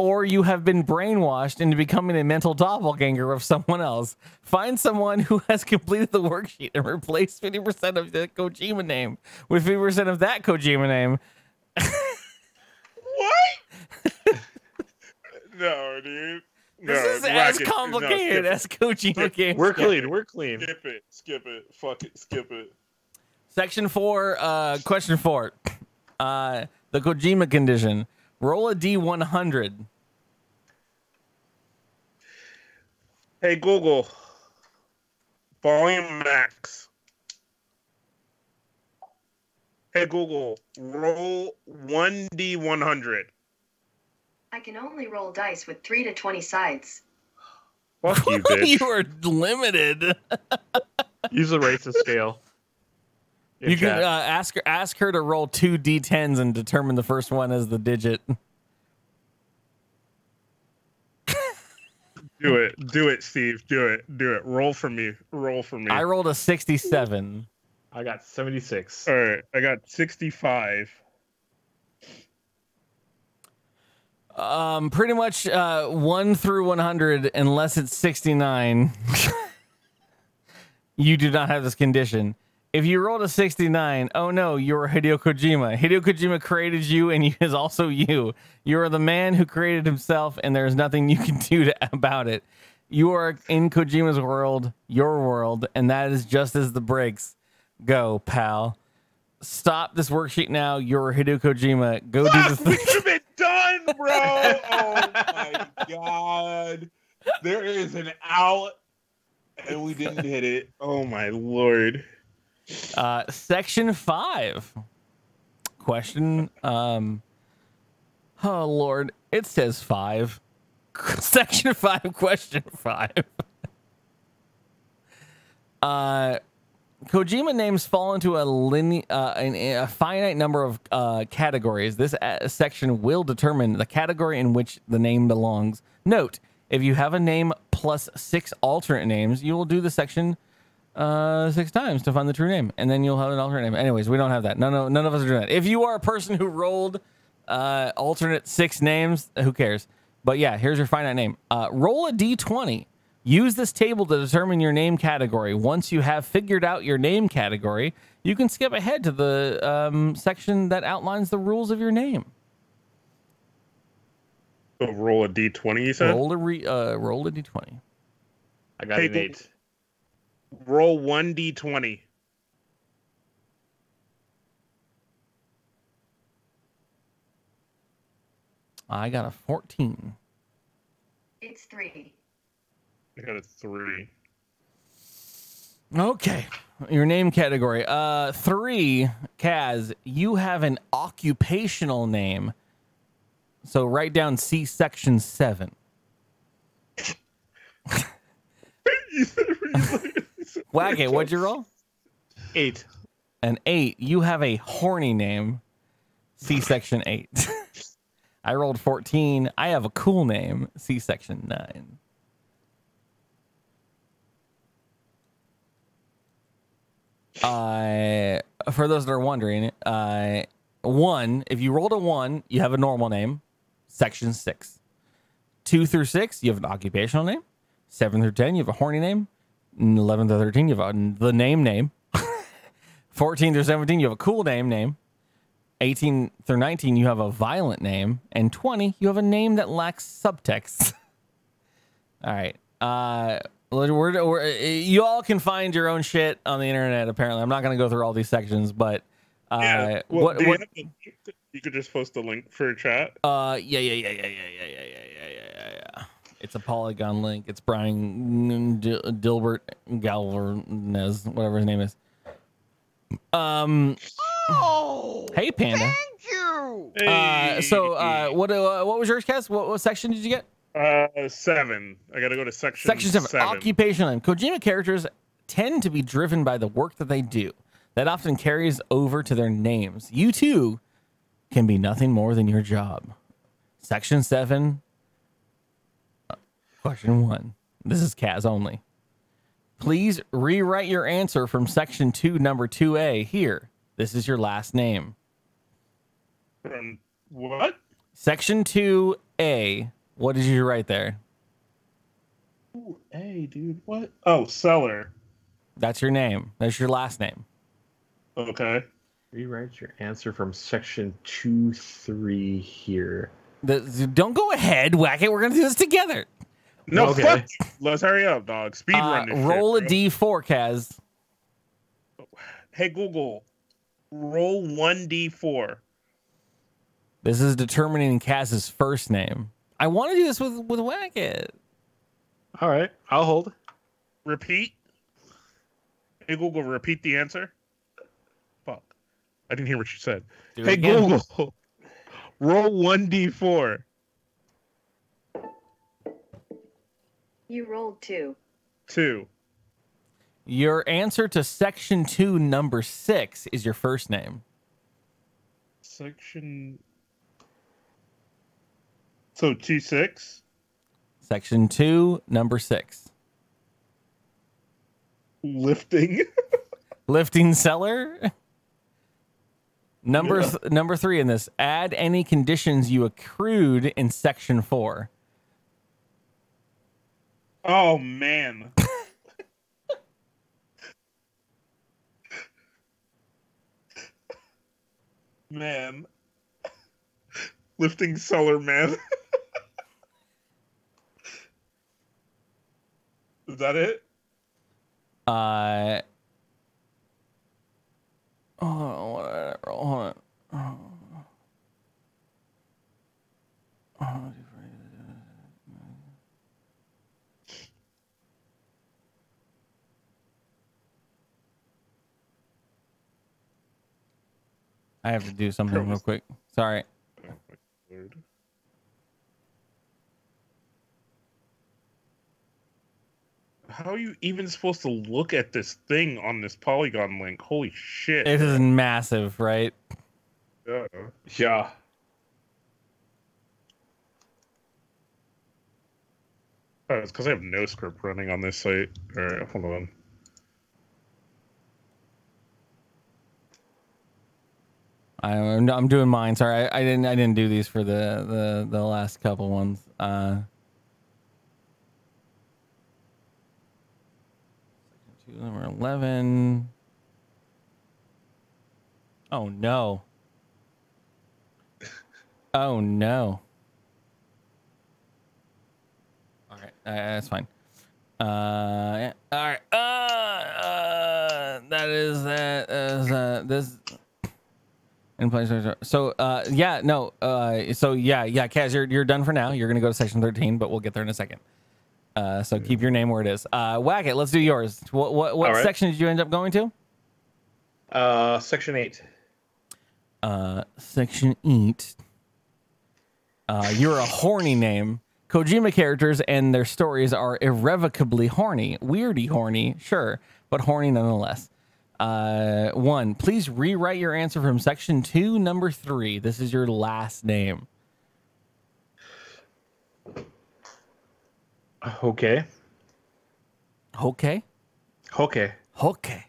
Or you have been brainwashed into becoming a mental doppelganger of someone else. Find someone who has completed the worksheet and replace 50% of the Kojima name with 50% of that Kojima name. what? no, dude. No, This is as Rocket, no, complicated as Kojima games. We're clean. We're clean. Skip it. Skip it. Fuck it. Skip it. Section four, uh, question four. Uh, the Kojima condition. Roll a D100. Hey Google, volume max. Hey Google, roll one d100. I can only roll dice with 3 to 20 sides. Fuck you, bitch. you are limited. Use the racist scale. In You can uh, ask her ask her to roll two d10s and determine the first one as the digit. Do it. Do it, Steve. Do it. Do it. Roll for me. Roll for me. I rolled a 67. I got 76. All right. I got 65. Um, pretty much uh, one through 100, unless it's 69. you do not have this condition. If you rolled a 69, oh no, you're Hideo Kojima. Hideo Kojima created you, and he is also you. You are the man who created himself, and there is nothing you can do to, about it. You are in Kojima's world, your world, and that is just as the breaks go, pal. Stop this worksheet now. You're Hideo Kojima. Go do the Fuck, we thing. should been done, bro. Oh my god. There is an out, and we didn't hit it. Oh my lord. Uh, section five. Question. Um. Oh Lord, it says five. Section five. Question five. uh, Kojima names fall into a line, uh, an, a finite number of uh, categories. This uh, section will determine the category in which the name belongs. Note: If you have a name plus six alternate names, you will do the section uh, six times to find the true name, and then you'll have an alternate name. Anyways, we don't have that. None of none of us are doing that. If you are a person who rolled uh, alternate six names, who cares? But yeah, here's your finite name. Uh, roll a d20. Use this table to determine your name category. Once you have figured out your name category, you can skip ahead to the um, section that outlines the rules of your name. So roll a d20, you said? Roll, Roll a re, uh, roll a d20. I got Hey, an Google. 8. one d20. I got a 14. It's 3. I got a three. Okay. Your name category. Uh three, Kaz, you have an occupational name. So write down C section seven. It, what'd you roll? 8. An eight. You have a horny name. C section eight. I rolled 14. I have a cool name. C section nine. Uh, for those that are wondering, uh, one, if you rolled a one, you have a normal name, section six. Two through six, you have an occupational name. Seven through 10, you have a horny name. 11 to 13, you have a, the name name. 14 through 17, you have a cool name name. 18 through 19, you have a violent name. And 20, you have a name that lacks subtext. all right. Uh, we're, we're, you all can find your own shit on the internet, apparently. I'm not going to go through all these sections, but. Uh, yeah. Well, what, what, you, you could just post a link for a chat. Uh, yeah, yeah, yeah, yeah, yeah, yeah, yeah, it's a Polygon link. It's Brian Dil- Dilbert Galvanez, whatever his name is. Um. hey, Panda. Thank you. Uh, so, uh, what? Uh, what was yours, Kaz? What, what section did you get? Uh, seven. I gotta go to section. Section seven. Occupation name. Kojima characters tend to be driven by the work that they do. That often carries over to their names. You too can be nothing more than your job. Section seven. Question one. This is Kaz only. Please rewrite your answer from section two, number two A. Here, this is your last name. From what? Section two A. What did you write there? Ooh, hey, dude. What? Oh, seller. That's your name. That's your last name. Okay. Rewrite your answer from section two, three here. The, don't go ahead, Whacket. We're gonna do this together. No, Okay. fuck. you. Let's hurry up, dog. Speed Uh, run this shit, roll a bro. d4, Kaz. Hey Google, roll one d four. This is determining Kaz's first name. I want to do this with with Whacket. All right, I'll hold. Repeat. Hey Google, repeat the answer. Fuck, I didn't hear what you said. Do hey again. Google, roll one d four. You rolled two. Two. Your answer to section two, number six, is your first name. Section. So T six. Section two, number six. Lifting. Lifting seller. Number th- number three in this. Add any conditions you accrued in section four. Oh man. man. Lifting seller man. Is that it? Uh. Whatever, hold I have to do something real quick. Sorry. How are you even supposed to look at this thing on this Polygon link? Holy shit. It is massive, right? Yeah. Yeah. Oh, it's because I have no script running on this site. All right, hold on. I'm I'm doing mine. Sorry, I, I didn't I didn't do these for the the the last couple ones. Uh, number eleven. Oh no. Oh no. All right, uh, that's fine. Uh, yeah. All right. Uh, uh, that is that is uh this. In place. So, uh, yeah, no. Uh, so yeah, yeah, Kaz, you're you're done for now. You're gonna go to section thirteen, but we'll get there in a second. Uh, so keep your name where it is. Uh, Whacket. Let's do yours. What what what All right. section did you end up going to? Uh, section eight. Uh, section eight. Uh, you're a horny name. Kojima characters and their stories are irrevocably horny, weirdy horny, sure, but horny nonetheless. Uh, one, please rewrite your answer from section two, number three. This is your last name. Okay. Okay. Okay. Okay.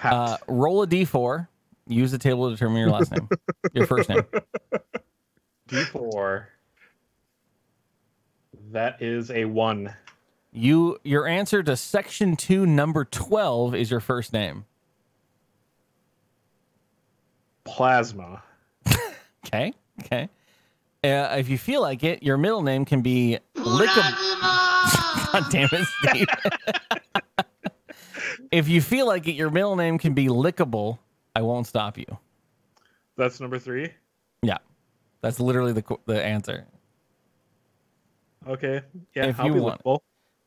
Uh, roll a d4. Use the table to determine your last name, your first name. D4. That is a one. You your answer to section two, number twelve, is your first name. Plasma. Okay. Okay. Uh, if you feel like it, your middle name can be lickable. God damn it, Steve. if you feel like it, your middle name can be lickable. I won't stop you. That's number three. Yeah, that's literally the the answer. Okay. Yeah, If I'll you be want. lickable.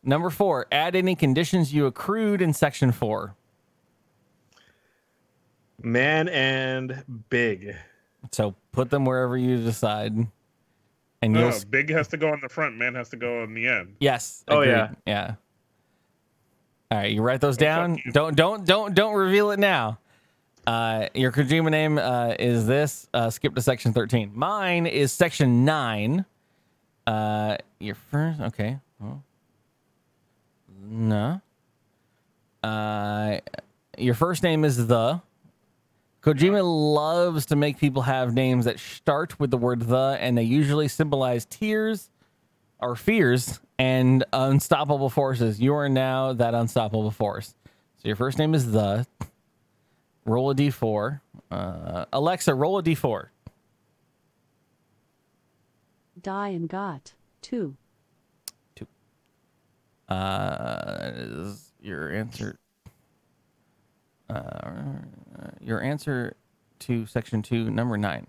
Number four, add any conditions you accrued in section four. Man and big. So put them wherever you decide, and you'll No, big has to go on the front. Man has to go on the end. yes. Oh, agreed. yeah. yeah. All right, you write those Oh, down. you. Don't don't don't don't reveal it now. Uh, your Kojima name uh, is this. Uh, skip to section thirteen. Mine is section nine. Uh, your first. Okay. Well, no. Uh, your first name is the. Kojima loves to make people have names that start with the word the, and they usually symbolize tears or fears and unstoppable forces. You are now that unstoppable force. So your first name is the. Roll a d4. Uh, Alexa, roll a d4. Die and got. Two. Uh, is your answer. Uh, your answer to section two, number nine.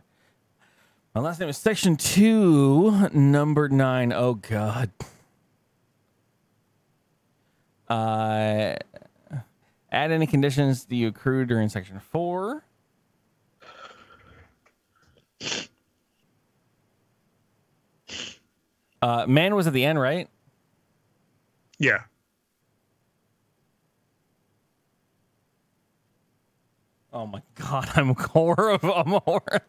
My last name is section two, number nine. Oh God. Uh, add any conditions that you accrue during section four. Uh, man was at the end, right? Yeah. Oh my god, I'm horrible. I'm horrible.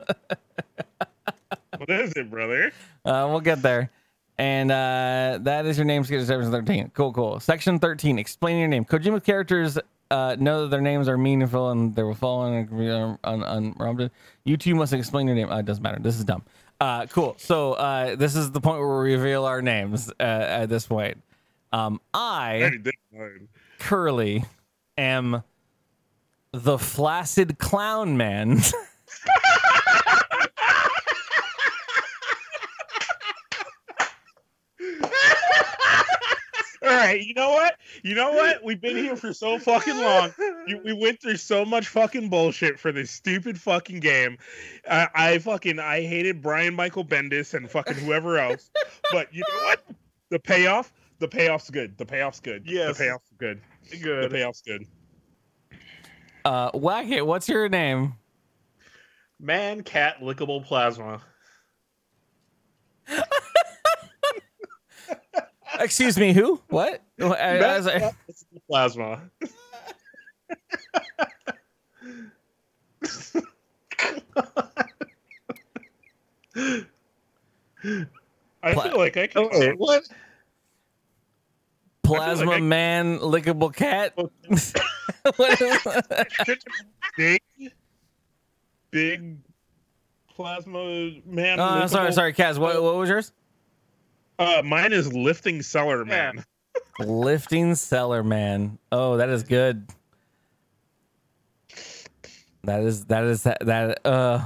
What is it, brother? Uh, we'll get there. And uh, that is your name, sketch section 13. Cool, cool. Section 13, explain your name. Kojima characters uh, know that their names are meaningful and they will fall on unprompted. You two must explain your name. Uh, it doesn't matter. This is dumb. Uh, cool. So uh, this is the point where we reveal our names uh, at this point. Um, I I, already did mine. Curly, am the flaccid clown man. All right, you know what? You know what? We've been here for so fucking long. You, we went through so much fucking bullshit for this stupid fucking game. I, I fucking I hated Brian Michael Bendis and fucking whoever else. But you know what? The payoff, the payoff's good. The payoff's good. Yes. The payoff's good. Good. The payoff's good. uh, Whacket, what's your name? Man, cat, lickable plasma. Excuse me, who? What? As I- Plasma. I feel like I can. Oh, wait, what? Plasma like I- man, lickable cat. big, big plasma man. Oh, sorry, sorry, Kaz. What, what was yours? Uh, mine is lifting cellar man. Lifting cellar man. Oh, that is good. That is that is that that uh.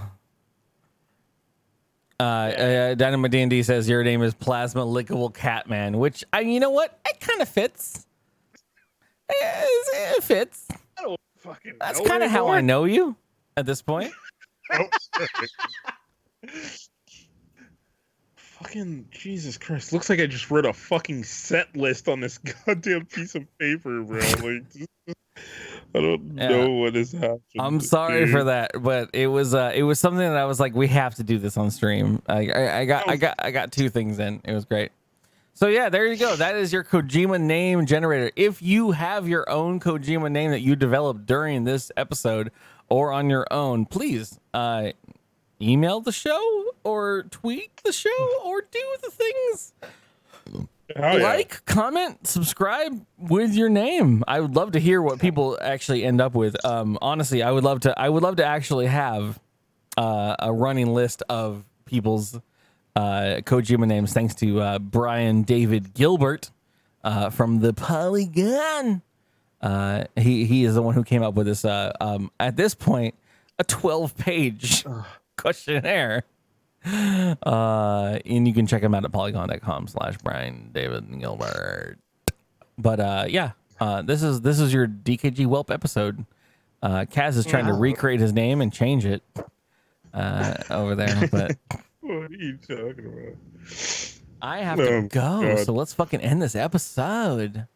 Uh, uh, Dynamo D and D says your name is Plasma Lickable Catman, which I, you know what, it kind of fits. It, it fits. I don't fucking. That's kind of how I know you at this point. fucking Jesus Christ! Looks like I just wrote a fucking set list on this goddamn piece of paper, bro. Like, I don't Yeah. know what is happening. I'm sorry for that, but it was uh, it was something that I was like, we have to do this on stream. I, I, I got I got I got two things in. It was great. So yeah, there you go. That is your Kojima name generator. If you have your own Kojima name that you developed during this episode or on your own, please uh, email the show or tweet the show or do the things Oh, yeah. like, comment, subscribe with your name. I would love to hear what people actually end up with. Um, honestly, I would love to. I would love to actually have uh, a running list of people's uh, Kojima names. Thanks to uh, Brian David Gilbert uh, from the Polygon. Uh, he he is the one who came up with this. Uh, um, at this point, a twelve page questionnaire. Uh, and you can check him out at polygon.com slash Brian David Gilbert. But uh, yeah, uh, this is this is your DKG Welp episode. Uh, Kaz is trying to recreate his name and change it uh, over there, but What are you talking about? I have to Oh, go. God. So let's fucking end this episode.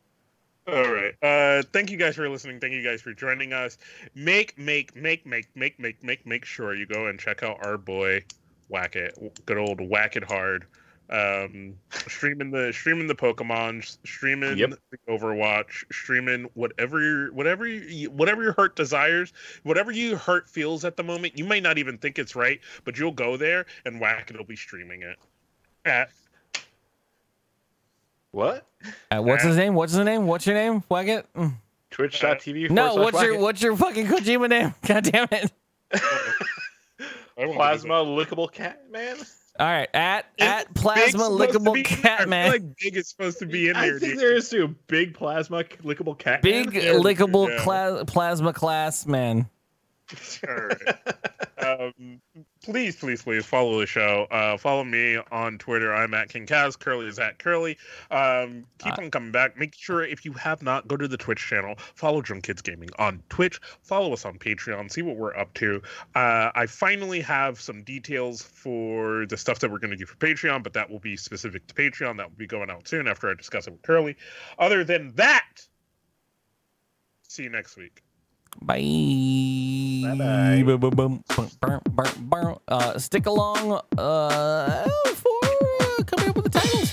All right. Uh, thank you guys for listening. Thank you guys for joining us. Make, make, make, make, make, make, make, make sure you go and check out our boy Whacket, good old Whack It Hard. Um, streaming the streaming the Pokemon, streaming Yep. the Overwatch, streaming whatever your whatever you, whatever your heart desires, whatever your heart feels at the moment. You may not even think it's right, but you'll go there and Whacket will be streaming it. At What? Uh, what's his name? What's his name? What's your name? Waggett? Mm. Twitch.tv. No, what's your what's your fucking Kojima name? God damn it! Plasma lickable cat man? All right, at Is at plasma supposed to lickable I cat feel man. Like Big is supposed to be in there. I there. think dude. there is too. Big plasma lickable cat Big man. Yeah, lickable yeah. cla- plasma class man. Um, please, please, please follow the show. Uh, follow me on Twitter. I'm at King Kaz. Curly is at Curly. Um, keep Uh, on coming back. Make sure if you have not, go to the Twitch channel. Follow Drunk Kids Gaming on Twitch. Follow us on Patreon. See what we're up to. Uh, I finally have some details for the stuff that we're going to do for Patreon, but that will be specific to Patreon. That will be going out soon after I discuss it with Curly. Other than that, see you next week. Bye. Boom. Uh, stick along uh, for uh, coming up with the titles.